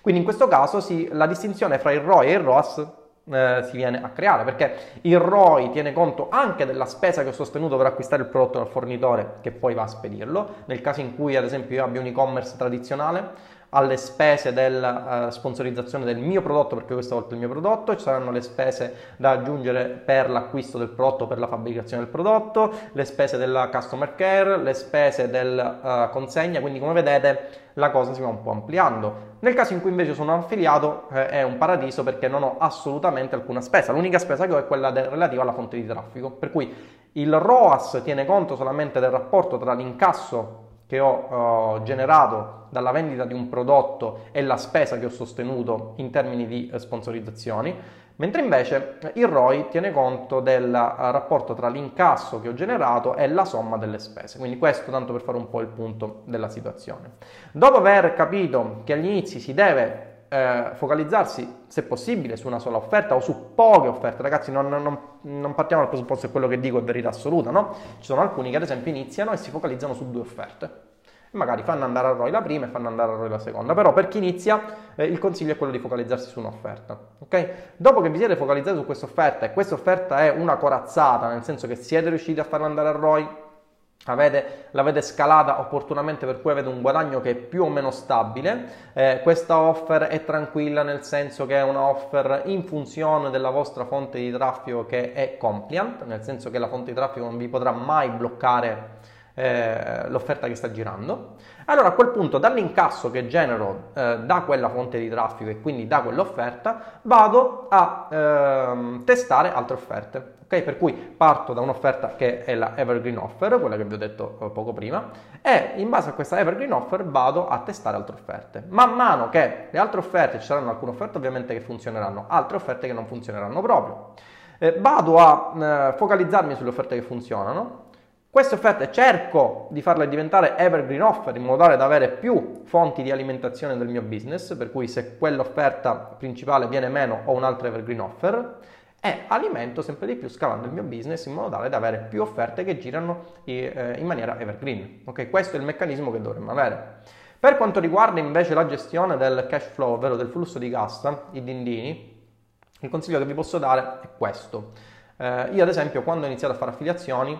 Quindi in questo caso sì, la distinzione fra il ROI e il ROAS eh, si viene a creare perché il ROI tiene conto anche della spesa che ho sostenuto per acquistare il prodotto dal fornitore che poi va a spedirlo. Nel caso in cui ad esempio io abbia un e-commerce tradizionale, alle spese della uh, sponsorizzazione del mio prodotto, perché questa volta è il mio prodotto, ci saranno le spese da aggiungere per l'acquisto del prodotto, per la fabbricazione del prodotto, le spese della customer care, le spese della uh, consegna, quindi come vedete la cosa si va un po' ampliando. Nel caso in cui invece sono affiliato eh, è un paradiso perché non ho assolutamente alcuna spesa, l'unica spesa che ho è quella de- relativa alla fonte di traffico, per cui il ROAS tiene conto solamente del rapporto tra l'incasso che ho uh, generato dalla vendita di un prodotto e la spesa che ho sostenuto in termini di uh, sponsorizzazioni, mentre invece il ROI tiene conto del uh, rapporto tra l'incasso che ho generato e la somma delle spese. Quindi questo tanto per fare un po' il punto della situazione. Dopo aver capito che agli inizi si deve eh, focalizzarsi, se possibile, su una sola offerta o su poche offerte. Ragazzi, non, non, non, partiamo dal presupposto che quello che dico è verità assoluta, no? Ci sono alcuni che ad esempio iniziano e si focalizzano su due offerte. Magari fanno andare a ROI la prima e fanno andare a ROI la seconda. Però per chi inizia eh, il consiglio è quello di focalizzarsi su un'offerta. Ok? Dopo che vi siete focalizzati su questa offerta e questa offerta è una corazzata, nel senso che siete riusciti a farla andare a ROI, Avete, l'avete scalata opportunamente per cui avete un guadagno che è più o meno stabile. Eh, questa offer è tranquilla nel senso che è una offer in funzione della vostra fonte di traffico che è compliant, nel senso che la fonte di traffico non vi potrà mai bloccare eh, l'offerta che sta girando. Allora a quel punto dall'incasso che genero eh, da quella fonte di traffico e quindi da quell'offerta vado a ehm, testare altre offerte. Okay? Per cui parto da un'offerta che è la Evergreen Offer, quella che vi ho detto eh, poco prima, e in base a questa Evergreen Offer vado a testare altre offerte. Man mano che le altre offerte, ci saranno alcune offerte ovviamente che funzioneranno, altre offerte che non funzioneranno proprio. Eh, vado a eh, focalizzarmi sulle offerte che funzionano, queste offerte cerco di farle diventare evergreen offer in modo tale da avere più fonti di alimentazione del mio business, per cui se quell'offerta principale viene meno ho un'altra evergreen offer e alimento sempre di più scalando il mio business in modo tale da avere più offerte che girano eh, in maniera evergreen. Ok, questo è il meccanismo che dovremmo avere. Per quanto riguarda invece la gestione del cash flow, ovvero del flusso di cassa, i dindini, il consiglio che vi posso dare è questo. Eh, io ad esempio quando ho iniziato a fare affiliazioni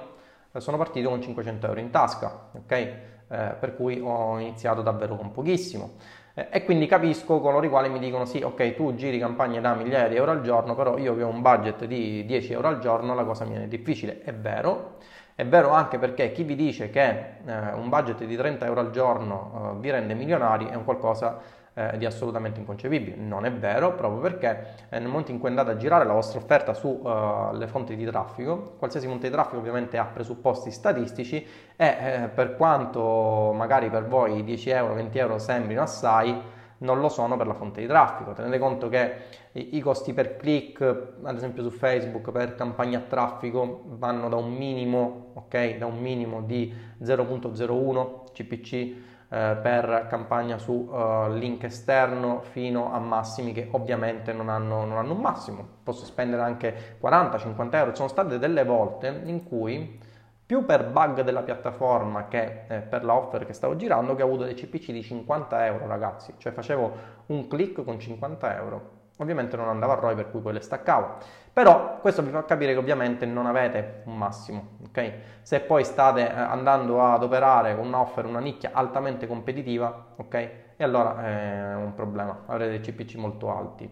sono partito con 500 euro in tasca, ok? Eh, per cui ho iniziato davvero con pochissimo. Eh, e quindi capisco coloro i quali mi dicono sì, ok, tu giri campagne da migliaia di euro al giorno, però io che ho un budget di 10 euro al giorno, la cosa mi è difficile. È vero, è vero anche perché chi vi dice che eh, un budget di 30 euro al giorno eh, vi rende milionari è un qualcosa eh, di assolutamente inconcepibile. Non è vero, proprio perché eh, nel momento in cui andate a girare la vostra offerta sulle uh, fonti di traffico, qualsiasi fonte di traffico ovviamente ha presupposti statistici e eh, per quanto magari per voi 10 euro, 20 euro sembrino assai, non lo sono per la fonte di traffico. Tenete conto che i, costi per click, ad esempio su Facebook, per campagne a traffico vanno da un minimo, ok, da un minimo di 0.01 CPC eh, per campagna su uh, link esterno fino a massimi che ovviamente non hanno, non hanno un massimo. Posso spendere anche 40-50 euro. Ci sono state delle volte in cui più per bug della piattaforma che eh, per la offer che stavo girando che ho avuto dei CPC di 50 euro ragazzi, cioè facevo un click con 50 euro Ovviamente non andava a ROI per cui poi le staccavo. Però questo vi fa capire che ovviamente non avete un massimo, ok? Se poi state eh, andando ad operare con un'offer, una nicchia altamente competitiva, ok? E allora è un problema, avrete dei CPC molto alti.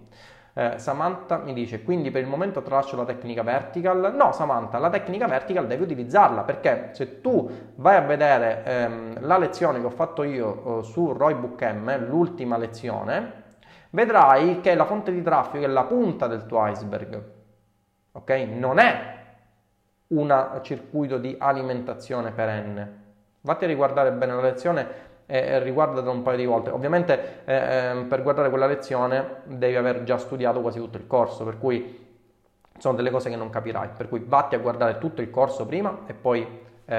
Eh, Samantha mi dice, quindi per il momento tralascio la tecnica vertical. No, Samantha, la tecnica vertical devi utilizzarla perché se tu vai a vedere ehm, la lezione che ho fatto io eh, su ROI Book M, l'ultima lezione, vedrai che la fonte di traffico è la punta del tuo iceberg, ok? Non è un circuito di alimentazione perenne. Vatti a riguardare bene la lezione e riguardala un paio di volte. Ovviamente eh, ehm, per guardare quella lezione devi aver già studiato quasi tutto il corso, per cui sono delle cose che non capirai, per cui vatti a guardare tutto il corso prima e poi eh,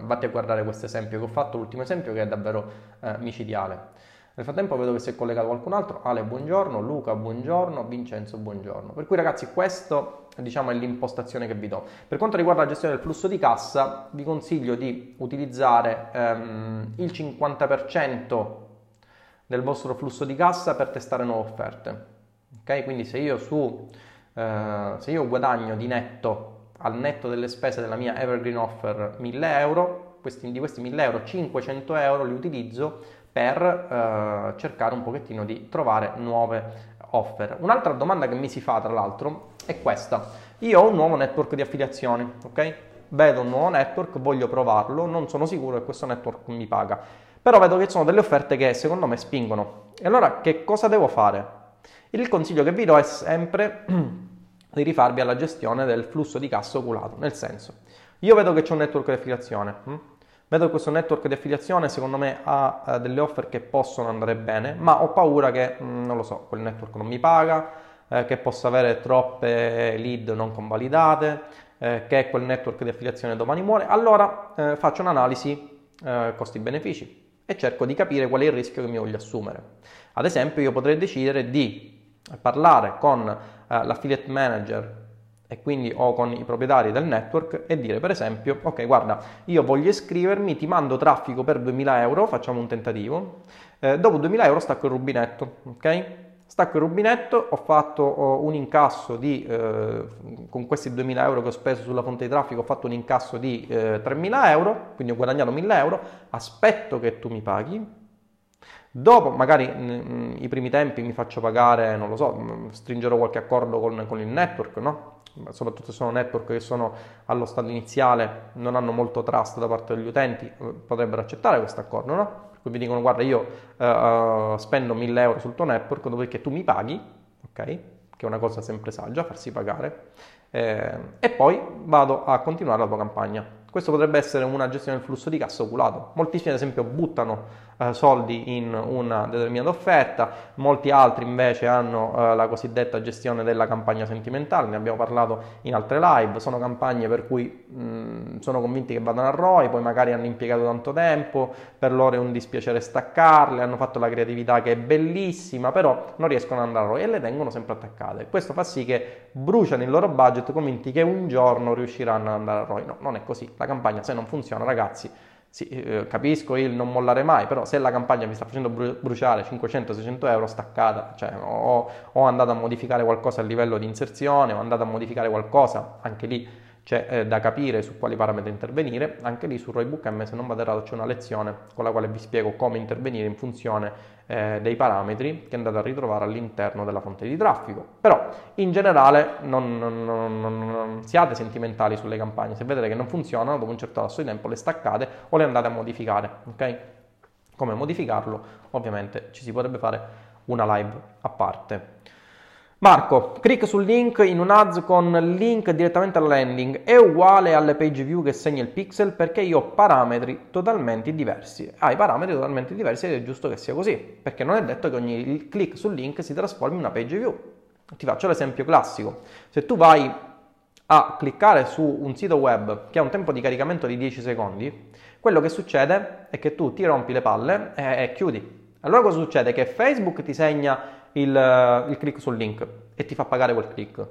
vatti a guardare questo esempio che ho fatto, l'ultimo esempio che è davvero eh, micidiale. Nel frattempo vedo che si è collegato qualcun altro, Ale buongiorno, Luca buongiorno, Vincenzo buongiorno. Per cui ragazzi questo diciamo, è l'impostazione che vi do. Per quanto riguarda la gestione del flusso di cassa vi consiglio di utilizzare ehm, il 50% del vostro flusso di cassa per testare nuove offerte. Ok? Quindi se io, su, eh, se io guadagno di netto al netto delle spese della mia Evergreen Offer 1000 euro, questi, di questi 1000 euro 500 euro li utilizzo per eh, cercare un pochettino di trovare nuove offer. Un'altra domanda che mi si fa tra l'altro è questa. Io ho un nuovo network di affiliazioni, ok? Vedo un nuovo network, voglio provarlo, non sono sicuro che questo network mi paga, però vedo che ci sono delle offerte che secondo me spingono. E allora che cosa devo fare? Il consiglio che vi do è sempre di rifarvi alla gestione del flusso di cassa oculato, nel senso, io vedo che c'è un network di affiliazione, hm? Vedo che questo network di affiliazione secondo me ha uh, delle offer che possono andare bene, ma ho paura che, mm, non lo so, quel network non mi paga, eh, che possa avere troppe lead non convalidate, eh, che quel network di affiliazione domani muore. Allora eh, faccio un'analisi eh, costi-benefici e cerco di capire qual è il rischio che mi voglio assumere. Ad esempio io potrei decidere di parlare con eh, l'affiliate manager e quindi o con i proprietari del network e dire per esempio ok guarda io voglio iscrivermi ti mando traffico per 2000 euro facciamo un tentativo. Eh, dopo 2000 euro stacco il rubinetto ok? Stacco il rubinetto ho fatto oh, un incasso di eh, con questi 2000 euro che ho speso sulla fonte di traffico ho fatto un incasso di eh, 3000 euro quindi ho guadagnato 1000 euro. Aspetto che tu mi paghi. Dopo, magari mh, i primi tempi mi faccio pagare, non lo so, stringerò qualche accordo con, con il network, no? Soprattutto se sono network che sono allo stato iniziale, non hanno molto trust da parte degli utenti, eh, potrebbero accettare questo accordo, no? Mi dicono, guarda, io uh, spendo 1000 euro sul tuo network, dopodiché tu mi paghi, ok? Che è una cosa sempre saggia, farsi pagare, eh, e poi vado a continuare la tua campagna. Questo potrebbe essere una gestione del flusso di cassa oculato. Moltissimi, ad esempio, buttano eh, soldi in una determinata offerta, molti altri invece hanno eh, la cosiddetta gestione della campagna sentimentale, ne abbiamo parlato in altre live, sono campagne per cui mh, sono convinti che vadano a ROI, poi magari hanno impiegato tanto tempo, per loro è un dispiacere staccarle, hanno fatto la creatività che è bellissima, però non riescono ad andare a ROI e le tengono sempre attaccate. Questo fa sì che bruciano il loro budget convinti che un giorno riusciranno ad andare a ROI. No, non è così. La campagna se non funziona, ragazzi, sì, eh, capisco il non mollare mai, però se la campagna mi sta facendo bruciare 500-600 euro staccata, cioè o, o andate a modificare qualcosa a livello di inserzione, o andate a modificare qualcosa, anche lì c'è eh, da capire su quali parametri intervenire. Anche lì su Roybook M, se non vado errato, c'è una lezione con la quale vi spiego come intervenire in funzione eh, dei parametri che andate a ritrovare all'interno della fonte di traffico. Però in generale non, non, non, non, siate sentimentali sulle campagne, se vedete che non funzionano dopo un certo lasso di tempo le staccate o le andate a modificare. ok? Come modificarlo? Ovviamente ci si potrebbe fare una live a parte. Marco, clic sul link in un ads con link direttamente alla landing è uguale alle page view che segna il pixel perché io ho parametri totalmente diversi. Hai parametri totalmente diversi ed è giusto che sia così, perché non è detto che ogni clic sul link si trasformi in una page view. Ti faccio l'esempio classico. Se tu vai a cliccare su un sito web che ha un tempo di caricamento di 10 secondi, quello che succede è che tu ti rompi le palle e chiudi. Allora cosa succede? Che Facebook ti segna il, il click sul link e ti fa pagare quel click.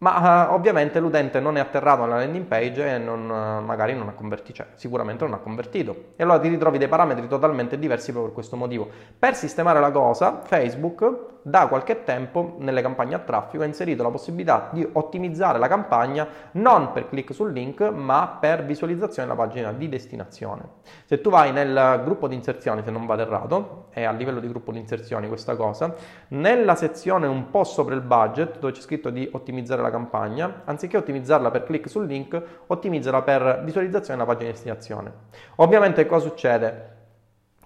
Ma uh, ovviamente l'utente non è atterrato alla landing page e non, uh, magari non ha convertito, cioè sicuramente non ha convertito. E allora ti ritrovi dei parametri totalmente diversi proprio per questo motivo. Per sistemare la cosa, Facebook da qualche tempo nelle campagne a traffico ha inserito la possibilità di ottimizzare la campagna non per click sul link, ma per visualizzazione della pagina di destinazione. Se tu vai nel gruppo di inserzioni, se non vado errato, è a livello di gruppo di inserzioni questa cosa, nella sezione un po' sopra il budget, dove c'è scritto di ottimizzare la campagna, anziché ottimizzarla per click sul link, ottimizzala per visualizzazione della pagina di destinazione. Ovviamente cosa succede?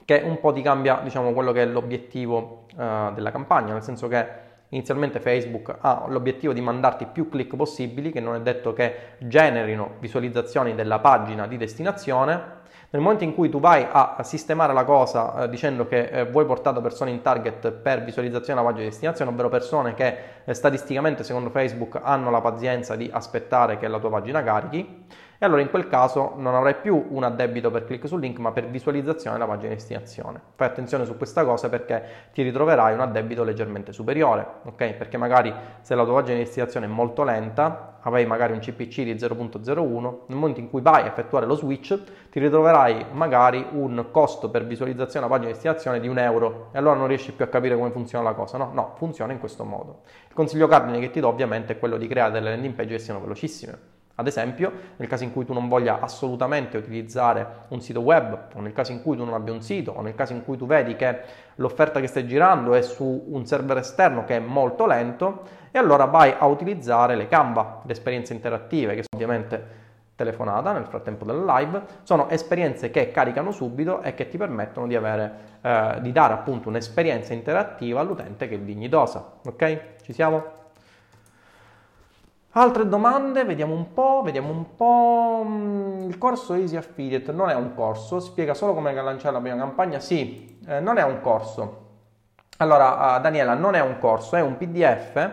Che un po' ti cambia diciamo, quello che è l'obiettivo uh, della campagna, nel senso che inizialmente Facebook ha l'obiettivo di mandarti più click possibili, che non è detto che generino visualizzazioni della pagina di destinazione, nel momento in cui tu vai a sistemare la cosa eh, dicendo che eh, vuoi portare persone in target per visualizzazione della pagina di destinazione, ovvero persone che eh, statisticamente secondo Facebook hanno la pazienza di aspettare che la tua pagina carichi, e allora in quel caso non avrai più un addebito per click sul link ma per visualizzazione della pagina di destinazione. Fai attenzione su questa cosa perché ti ritroverai un addebito leggermente superiore, ok? Perché magari se la tua pagina di destinazione è molto lenta, avrai magari un CPC di 0.01, nel momento in cui vai a effettuare lo switch ti ritroverai magari un costo per visualizzazione della pagina di destinazione di un euro e allora non riesci più a capire come funziona la cosa, no? No, funziona in questo modo. Il consiglio cardine che ti do ovviamente è quello di creare delle landing page che siano velocissime ad esempio, nel caso in cui tu non voglia assolutamente utilizzare un sito web, o nel caso in cui tu non abbia un sito, o nel caso in cui tu vedi che l'offerta che stai girando è su un server esterno che è molto lento, e allora vai a utilizzare le Canva, le esperienze interattive, che sono ovviamente telefonata nel frattempo della live, sono esperienze che caricano subito e che ti permettono di, avere, eh, di dare appunto un'esperienza interattiva all'utente che è dignitosa. Ok? Ci siamo? Altre domande, vediamo un po', vediamo un po'. Mm, il corso Easy Affiliate non è un corso, spiega solo come lanciare la prima campagna? Sì, eh, non è un corso. Allora, uh, Daniela, non è un corso, è un PDF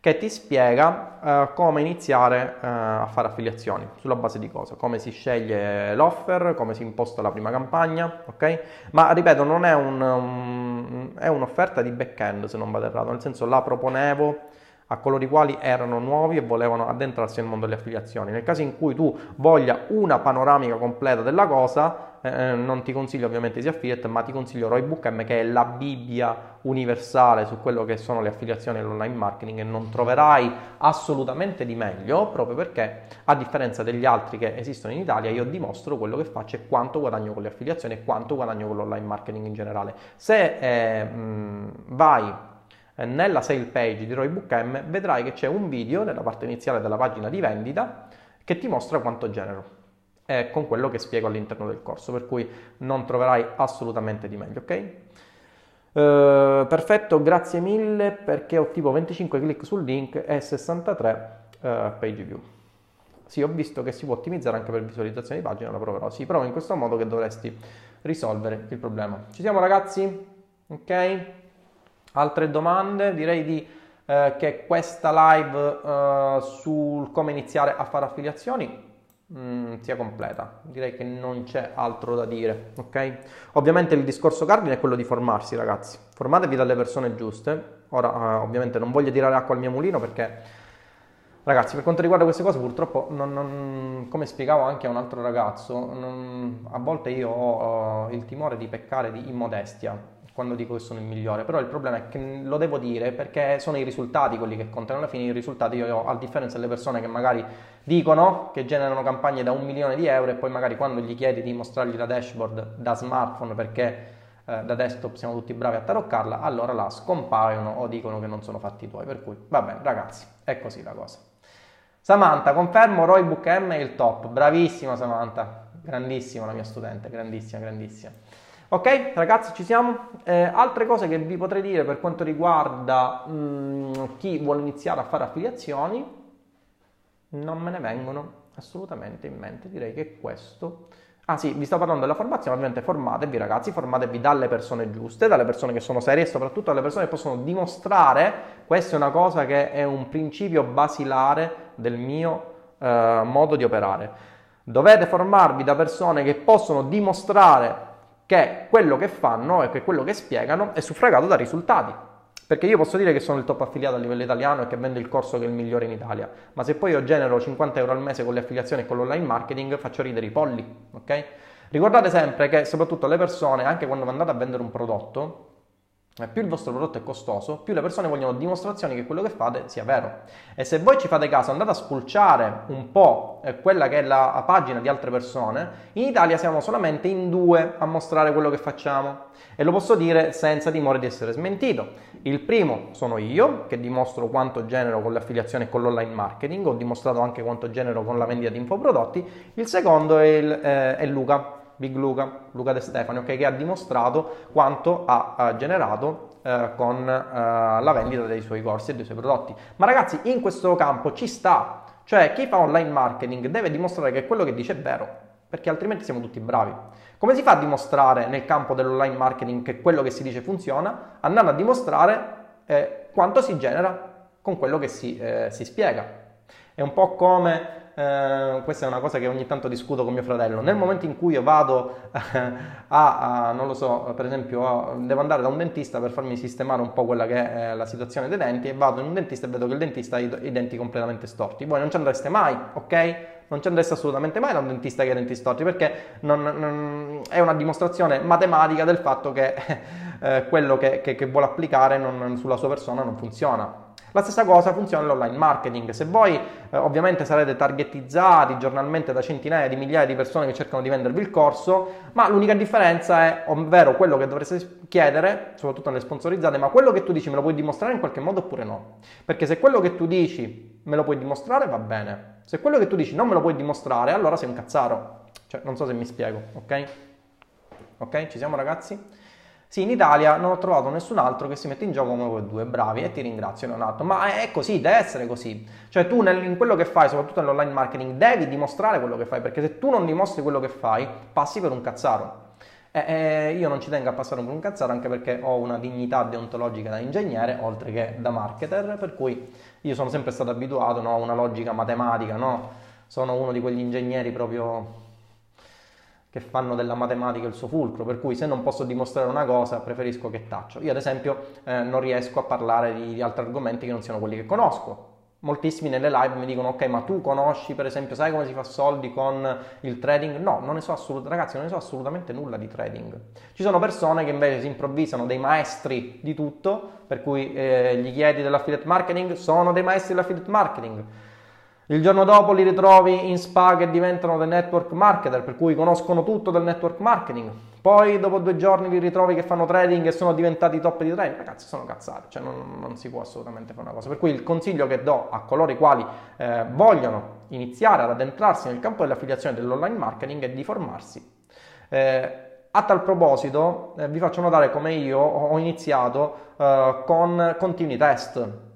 che ti spiega uh, come iniziare uh, a fare affiliazioni, sulla base di cosa, come si sceglie l'offer, come si imposta la prima campagna, ok? Ma ripeto, non è, un, um, è un'offerta di back-end, se non vado errato, nel senso la proponevo a coloro i quali erano nuovi e volevano addentrarsi nel mondo delle affiliazioni. Nel caso in cui tu voglia una panoramica completa della cosa, eh, non ti consiglio ovviamente Easy Affiliate, ma ti consiglio Roybook M che è la Bibbia universale su quello che sono le affiliazioni e l'online marketing e non troverai assolutamente di meglio proprio perché a differenza degli altri che esistono in Italia io dimostro quello che faccio e quanto guadagno con le affiliazioni e quanto guadagno con l'online marketing in generale. Se eh, mh, vai eh, nella sale page di Roybook M vedrai che c'è un video nella parte iniziale della pagina di vendita che ti mostra quanto genero eh, con quello che spiego all'interno del corso, per cui non troverai assolutamente di meglio, ok? Uh, perfetto, grazie mille perché ho tipo 25 clic sul link e 63 uh, page view. Sì, ho visto che si può ottimizzare anche per visualizzazione di pagina, lo proverò. Si prova in questo modo che dovresti risolvere il problema. Ci siamo ragazzi? Ok? Altre domande? Direi di, eh, che questa live eh, sul come iniziare a fare affiliazioni mm, sia completa. Direi che non c'è altro da dire, ok? Ovviamente il discorso cardine è quello di formarsi, ragazzi. Formatevi dalle persone giuste. Ora, eh, ovviamente non voglio tirare acqua al mio mulino perché Ragazzi, per quanto riguarda queste cose, purtroppo, non, non, come spiegavo anche a un altro ragazzo, non, a volte io ho uh, il timore di peccare di immodestia quando dico che sono il migliore, però il problema è che lo devo dire perché sono i risultati quelli che contano, alla fine i risultati io ho, a differenza delle persone che magari dicono che generano campagne da un milione di euro e poi magari quando gli chiedi di mostrargli la dashboard da smartphone perché eh, da desktop siamo tutti bravi a taroccarla, allora là scompaiono o dicono che non sono fatti tuoi, per cui va bene ragazzi, è così la cosa. Samantha, confermo Roybook M è il top, bravissima Samantha, grandissima la mia studente, grandissima, grandissima. Ok, ragazzi, ci siamo? Eh, altre cose che vi potrei dire per quanto riguarda mh, mm, chi vuole iniziare a fare affiliazioni, non me ne vengono assolutamente in mente. Direi che questo. Ah sì, vi sto parlando della formazione, ovviamente formatevi ragazzi, formatevi dalle persone giuste, dalle persone che sono serie e soprattutto dalle persone che possono dimostrare, questa è una cosa che è un principio basilare del mio eh, modo di operare. Dovete formarvi da persone che possono dimostrare che quello che fanno e che quello che spiegano è suffragato da risultati. Perché io posso dire che sono il top affiliato a livello italiano e che vendo il corso che è il migliore in Italia, ma se poi io genero 50 euro al mese con le affiliazioni e con l'online marketing faccio ridere i polli, ok? Ricordate sempre che soprattutto le persone, anche quando andate a vendere un prodotto, più il vostro prodotto è costoso, più le persone vogliono dimostrazioni che quello che fate sia vero. E se voi ci fate caso, andate a spulciare un po' eh, quella che è la pagina di altre persone, in Italia siamo solamente in due a mostrare quello che facciamo. E lo posso dire senza timore di essere smentito. Il primo sono io, che dimostro quanto genero con le affiliazioni e con l'online marketing, ho dimostrato anche quanto genero con la vendita di infoprodotti. Il secondo è, il, eh, è Luca, Big Luca, Luca De Stefani, okay, che ha dimostrato quanto ha, ha generato eh, con eh, la vendita dei suoi corsi e dei suoi prodotti. Ma ragazzi, in questo campo ci sta, cioè chi fa online marketing deve dimostrare che quello che dice è vero, perché altrimenti siamo tutti bravi. Come si fa a dimostrare nel campo dell'online marketing che quello che si dice funziona? Andando a dimostrare eh, quanto si genera con quello che si, eh, si spiega. È un po' come eh, questa è una cosa che ogni tanto discuto con mio fratello, nel momento in cui io vado a, a non lo so, per esempio, a, devo andare da un dentista per farmi sistemare un po' quella che è la situazione dei denti e vado in un dentista e vedo che il dentista ha i, i denti completamente storti. Voi non ci andreste mai, ok? non ci andreste assolutamente mai da un dentista che ha i denti storti perché non, non, è una dimostrazione matematica del fatto che eh, quello che, che, che vuole applicare non, sulla sua persona non funziona. La stessa cosa funziona nell'online marketing. Se voi eh, ovviamente sarete targetizzati giornalmente da centinaia di migliaia di persone che cercano di vendervi il corso, ma l'unica differenza è, ovvero quello che dovreste chiedere, soprattutto nelle sponsorizzate, ma quello che tu dici me lo puoi dimostrare in qualche modo oppure no? Perché se quello che tu dici me lo puoi dimostrare va bene. Se quello che tu dici non me lo puoi dimostrare, allora sei un cazzaro. Cioè, non so se mi spiego, ok? Ok, ci siamo ragazzi? Sì, in Italia non ho trovato nessun altro che si mette in gioco come voi due, bravi, e ti ringrazio Leonardo. Ma è così, deve essere così. Cioè tu nel, in quello che fai, soprattutto nell'online marketing, devi dimostrare quello che fai, perché se tu non dimostri quello che fai, passi per un cazzaro. E, e io non ci tengo a passare per un cazzaro, anche perché ho una dignità deontologica da ingegnere, oltre che da marketer, per cui io sono sempre stato abituato no, a una logica matematica, no? Sono uno di quegli ingegneri proprio che fanno della matematica il suo fulcro, per cui se non posso dimostrare una cosa preferisco che taccio. Io ad esempio eh, non riesco a parlare di, di, altri argomenti che non siano quelli che conosco, Moltissimi nelle live mi dicono ok ma tu conosci per esempio sai come si fa soldi con il trading? No, non ne so assolutamente, ragazzi non ne so assolutamente nulla di trading. Ci sono persone che invece si improvvisano dei maestri di tutto, per cui eh, gli chiedi dell'affiliate marketing, sono dei maestri dell'affiliate marketing. Il giorno dopo li ritrovi in spa che diventano dei network marketer, per cui conoscono tutto del network marketing. Poi dopo due giorni li ritrovi che fanno trading e sono diventati top di trading. Ragazzi, sono cazzate, cioè non, non, si può assolutamente fare una cosa. Per cui il consiglio che do a coloro i quali eh, vogliono iniziare ad addentrarsi nel campo dell'affiliazione dell'online marketing è di formarsi. Eh, a tal proposito, eh, vi faccio notare come io ho iniziato eh, con continui test.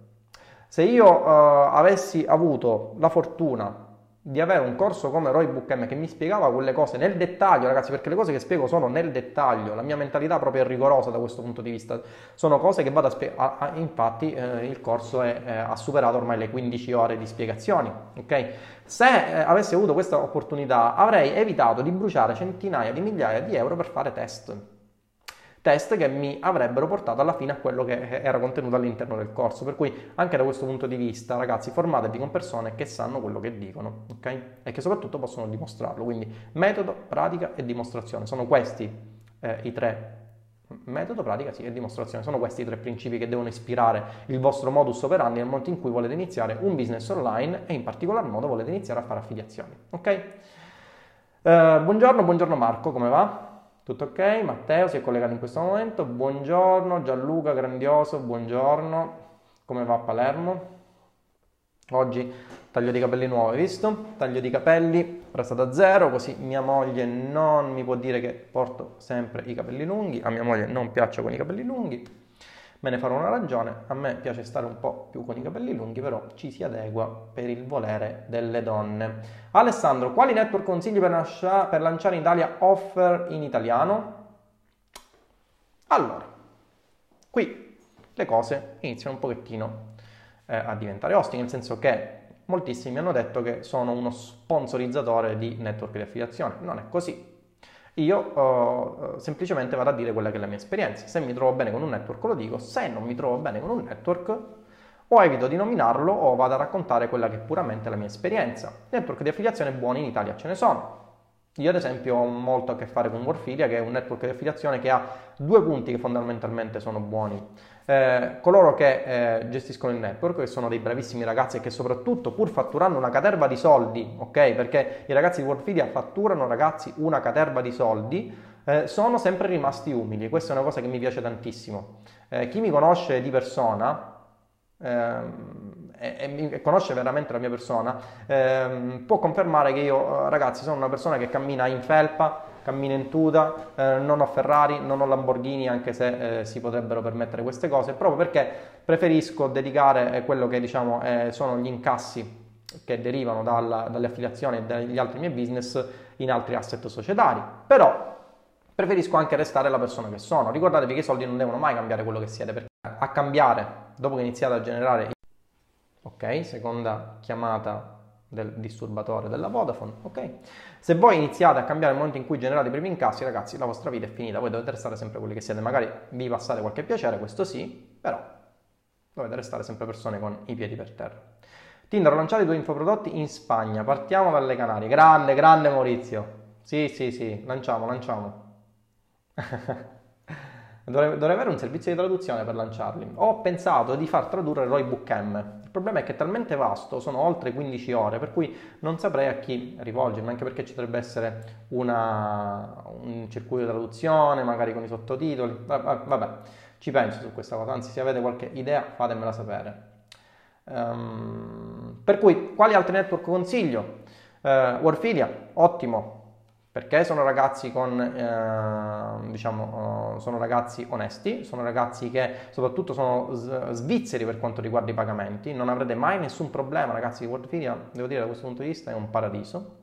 Se io eh, avessi avuto la fortuna di avere un corso come Roy Book M che mi spiegava quelle cose nel dettaglio, ragazzi, perché le cose che spiego sono nel dettaglio, la mia mentalità proprio è rigorosa da questo punto di vista, sono cose che vado a spiegare, infatti eh, il corso è, eh, ha superato ormai le 15 ore di spiegazioni, ok? Se eh, avessi avuto questa opportunità avrei evitato di bruciare centinaia di migliaia di euro per fare test test che mi avrebbero portato alla fine a quello che era contenuto all'interno del corso. Per cui anche da questo punto di vista, ragazzi, formatevi con persone che sanno quello che dicono, ok? E che soprattutto possono dimostrarlo. Quindi metodo, pratica e dimostrazione. Sono questi eh, i tre metodo, pratica sì, e dimostrazione. Sono questi i tre principi che devono ispirare il vostro modus operandi nel momento in cui volete iniziare un business online e in particolar modo volete iniziare a fare affiliazioni. Ok? Uh, buongiorno, buongiorno Marco, come va? Tutto ok? Matteo si è collegato in questo momento. Buongiorno Gianluca, grandioso, buongiorno. Come va a Palermo? Oggi taglio di capelli nuovo, hai visto? Taglio di capelli, resta da zero, così mia moglie non mi può dire che porto sempre i capelli lunghi. A mia moglie non piacciono con i capelli lunghi Me ne farò una ragione, a me piace stare un po' più con i capelli lunghi, però ci si adegua per il volere delle donne. Alessandro, quali network consigli per, lascia- per lanciare in Italia offer in italiano? Allora, qui le cose iniziano un pochettino eh, a diventare osti, nel senso che moltissimi hanno detto che sono uno sponsorizzatore di network di affiliazione. Non è così. Io uh, semplicemente vado a dire quella che è la mia esperienza. Se mi trovo bene con un network lo dico, se non mi trovo bene con un network o evito di nominarlo o vado a raccontare quella che è puramente la mia esperienza. Network di affiliazione buoni in Italia ce ne sono. Io ad esempio ho molto a che fare con Warfilia che è un network di affiliazione che ha due punti che fondamentalmente sono buoni. Eh, coloro che eh, gestiscono il network, che sono dei bravissimi ragazzi e che soprattutto pur fatturando una caterva di soldi, ok? Perché i ragazzi di Worldfidia fatturano ragazzi una caterva di soldi, eh, sono sempre rimasti umili. Questa è una cosa che mi piace tantissimo. Eh, chi mi conosce di persona ehm, e, conosce veramente la mia persona ehm, può confermare che io, ragazzi, sono una persona che cammina in felpa cammino in tuta, eh, non ho Ferrari, non ho Lamborghini, anche se eh, si potrebbero permettere queste cose, proprio perché preferisco dedicare eh, quello che diciamo eh, sono gli incassi che derivano dalla, dalle affiliazioni e dagli altri miei business in altri asset societari. Però preferisco anche restare la persona che sono. Ricordatevi che i soldi non devono mai cambiare quello che siete, perché a cambiare dopo che iniziate a generare... Ok, seconda chiamata del disturbatore della Vodafone, ok? Se voi iniziate a cambiare il momento in cui generate i primi incassi, ragazzi, la vostra vita è finita, voi dovete restare sempre quelli che siete, magari vi passate qualche piacere, questo sì, però dovete restare sempre persone con i piedi per terra. Tinder ha lanciato i tuoi infoprodotti in Spagna, partiamo dalle Canarie, grande, grande Maurizio, sì, sì, sì, lanciamo, lanciamo. Dovrei, dovrei, avere un servizio di traduzione per lanciarli. Ho pensato di far tradurre Roy Book M. Il problema è che è talmente vasto, sono oltre 15 ore, per cui non saprei a chi rivolgermi, anche perché ci dovrebbe essere una, un circuito di traduzione, magari con i sottotitoli. Vabbè, ci penso su questa cosa, anzi se avete qualche idea fatemela sapere. Um, per cui, quali altri network consiglio? Uh, Warfilia, ottimo, perché sono ragazzi con, eh, diciamo, uh, sono ragazzi onesti, sono ragazzi che soprattutto sono svizzeri per quanto riguarda i pagamenti, non avrete mai nessun problema ragazzi Worldfilia, devo dire da questo punto di vista è un paradiso.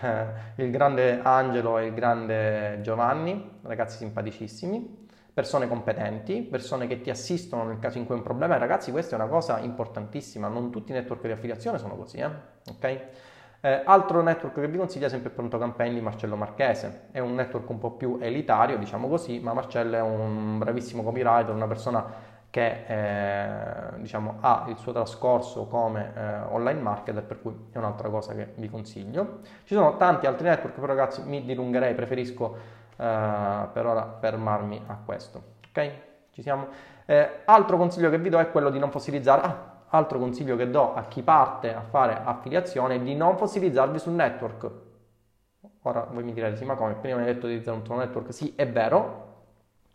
Eh, il grande Angelo e il grande Giovanni, ragazzi simpaticissimi, persone competenti, persone che ti assistono nel caso in cui hai un problema e ragazzi questa è una cosa importantissima, non tutti i network di affiliazione sono così, eh? ok? Eh, altro network che vi consiglio è sempre Pronto Campaign di Marcello Marchese, è un network un po' più elitario, diciamo così, ma Marcello è un bravissimo copywriter, una persona che eh, diciamo, ha il suo trascorso come eh, online marketer, per cui è un'altra cosa che vi consiglio. Ci sono tanti altri network, però ragazzi mi dilungherei, preferisco eh, per ora fermarmi a questo. Ok? Ci siamo? Eh, altro consiglio che vi do è quello di non fossilizzare. Ah, altro consiglio che do a chi parte a fare affiliazione è di non fossilizzarvi sul network. Ora voi mi direte, sì, ma come? Prima mi hai detto di utilizzare un tuo network? Sì, è vero,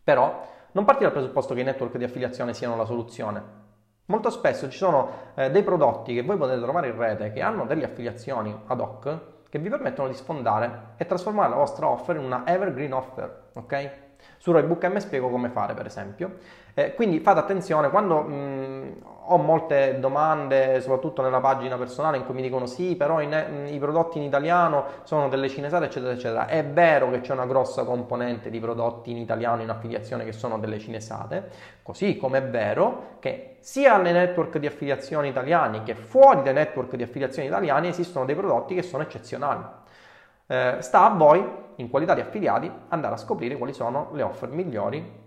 però non partire dal presupposto che i network di affiliazione siano la soluzione. Molto spesso ci sono eh, dei prodotti che voi potete trovare in rete che hanno delle affiliazioni ad hoc che vi permettono di sfondare e trasformare la vostra offer in una evergreen offer, ok? Su Roybook M spiego come fare, per esempio. Eh, quindi fate attenzione quando mh, ho molte domande, soprattutto nella pagina personale, in cui mi dicono sì, però i, i, prodotti in italiano sono delle cinesate, eccetera, eccetera. È vero che c'è una grossa componente di prodotti in italiano in affiliazione che sono delle cinesate, così come è vero che sia nei network di affiliazione italiani che fuori dai network di affiliazione italiani esistono dei prodotti che sono eccezionali. Eh, sta a voi, in qualità di affiliati, andare a scoprire quali sono le offer migliori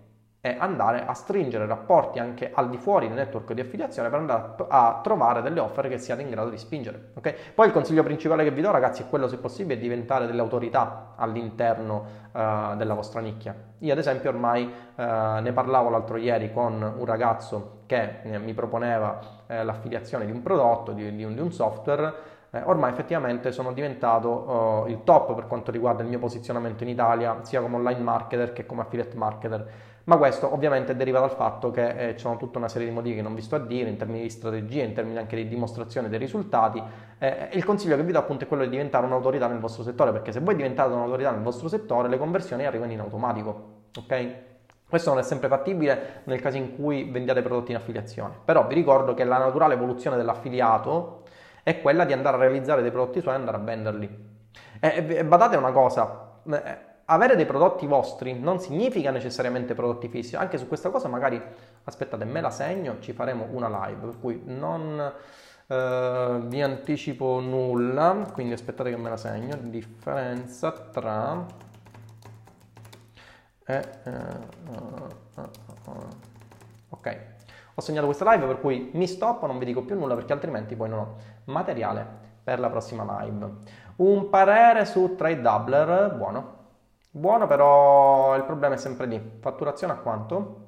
andare a stringere rapporti anche al di fuori del network di affiliazione per andare a trovare delle offer che siate in grado di spingere. Okay? Poi il consiglio principale che vi do, ragazzi, è quello, se possibile, di diventare delle autorità all'interno uh, della vostra nicchia. Io, ad esempio, ormai uh, ne parlavo l'altro ieri con un ragazzo che eh, mi proponeva eh, l'affiliazione di un prodotto, di, di, un, di un, software. Ormai effettivamente sono diventato uh, il top per quanto riguarda il mio posizionamento in Italia, sia come online marketer che come affiliate marketer ma questo ovviamente deriva dal fatto che eh, c'è tutta una serie di motivi che non vi sto a dire in termini di strategia, in termini anche di dimostrazione dei risultati. Eh, il consiglio che vi do appunto è quello di diventare un'autorità nel vostro settore, perché se voi diventate un'autorità nel vostro settore, le conversioni arrivano in automatico, ok? Questo non è sempre fattibile nel caso in cui vendiate prodotti in affiliazione, però vi ricordo che la naturale evoluzione dell'affiliato è quella di andare a realizzare dei prodotti suoi e andare a venderli. E, e badate una cosa, eh, avere dei prodotti vostri non significa necessariamente prodotti fissi, anche su questa cosa magari, aspettate, me la segno, ci faremo una live, per cui non eh, vi anticipo nulla, quindi aspettate che me la segno, differenza tra... Eh, eh, ok, ho segnato questa live per cui mi stoppo, non vi dico più nulla perché altrimenti poi non ho materiale per la prossima live. Un parere su Trade Doubler, buono. Buono, però il problema è sempre lì. Fatturazione a quanto?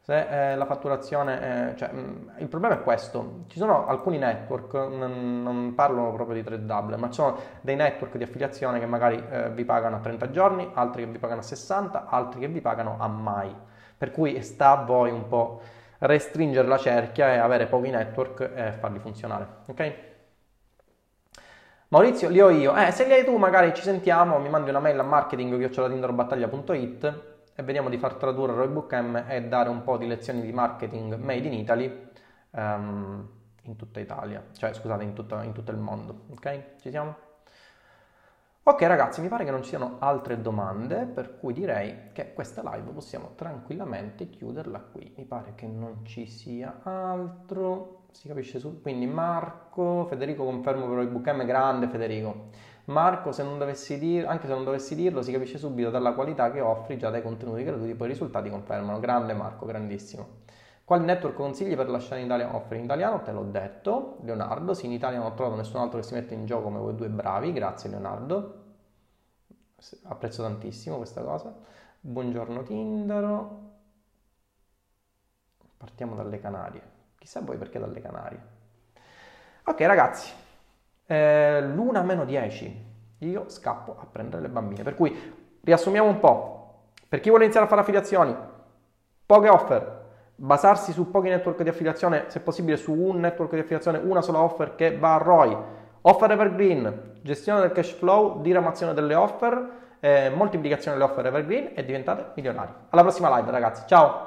Se eh, la fatturazione, è, cioè, mm, il problema è questo, ci sono alcuni network, non, non parlo proprio di trade double, ma ci sono dei network di affiliazione che magari eh, vi pagano a 30 giorni, altri che vi pagano a 60, altri che vi pagano a mai. Per cui sta a voi un po' restringere la cerchia e avere pochi network e farli funzionare, ok? Maurizio, li ho io. Eh, se li hai tu, magari ci sentiamo, mi mandi una mail a marketing.battaglia.it e vediamo di far tradurre Roybook M e dare un po' di lezioni di marketing made in Italy um, in tutta Italia, cioè scusate, in, tutta, in tutto il mondo. Ok? Ci siamo? Ok ragazzi, mi pare che non ci siano altre domande, per cui direi che questa live possiamo tranquillamente chiuderla qui. Mi pare che non ci sia altro si capisce su. Quindi Marco, Federico confermo però il M grande Federico. Marco, se non dovessi dir, anche se non dovessi dirlo, si capisce subito dalla qualità che offri già dai contenuti gratuiti, poi i risultati confermano. Grande Marco, grandissimo. Quali network consigli per lasciare in Italia offre in italiano? Te l'ho detto, Leonardo. Sì, in Italia non ho trovato nessun altro che si mette in gioco come voi due bravi. Grazie Leonardo. Apprezzo tantissimo questa cosa. Buongiorno Tindaro. Partiamo dalle Canarie. Chissà voi perché dalle Canarie. Ok ragazzi, eh, l'una meno 10. Io scappo a prendere le bambine. Per cui riassumiamo un po'. Per chi vuole iniziare a fare affiliazioni, poche offer, basarsi su pochi network di affiliazione, se possibile su un network di affiliazione, una sola offer che va a ROI, offer evergreen, gestione del cash flow, diramazione delle offer, eh, moltiplicazione delle offer evergreen e diventate milionari. Alla prossima live ragazzi, ciao!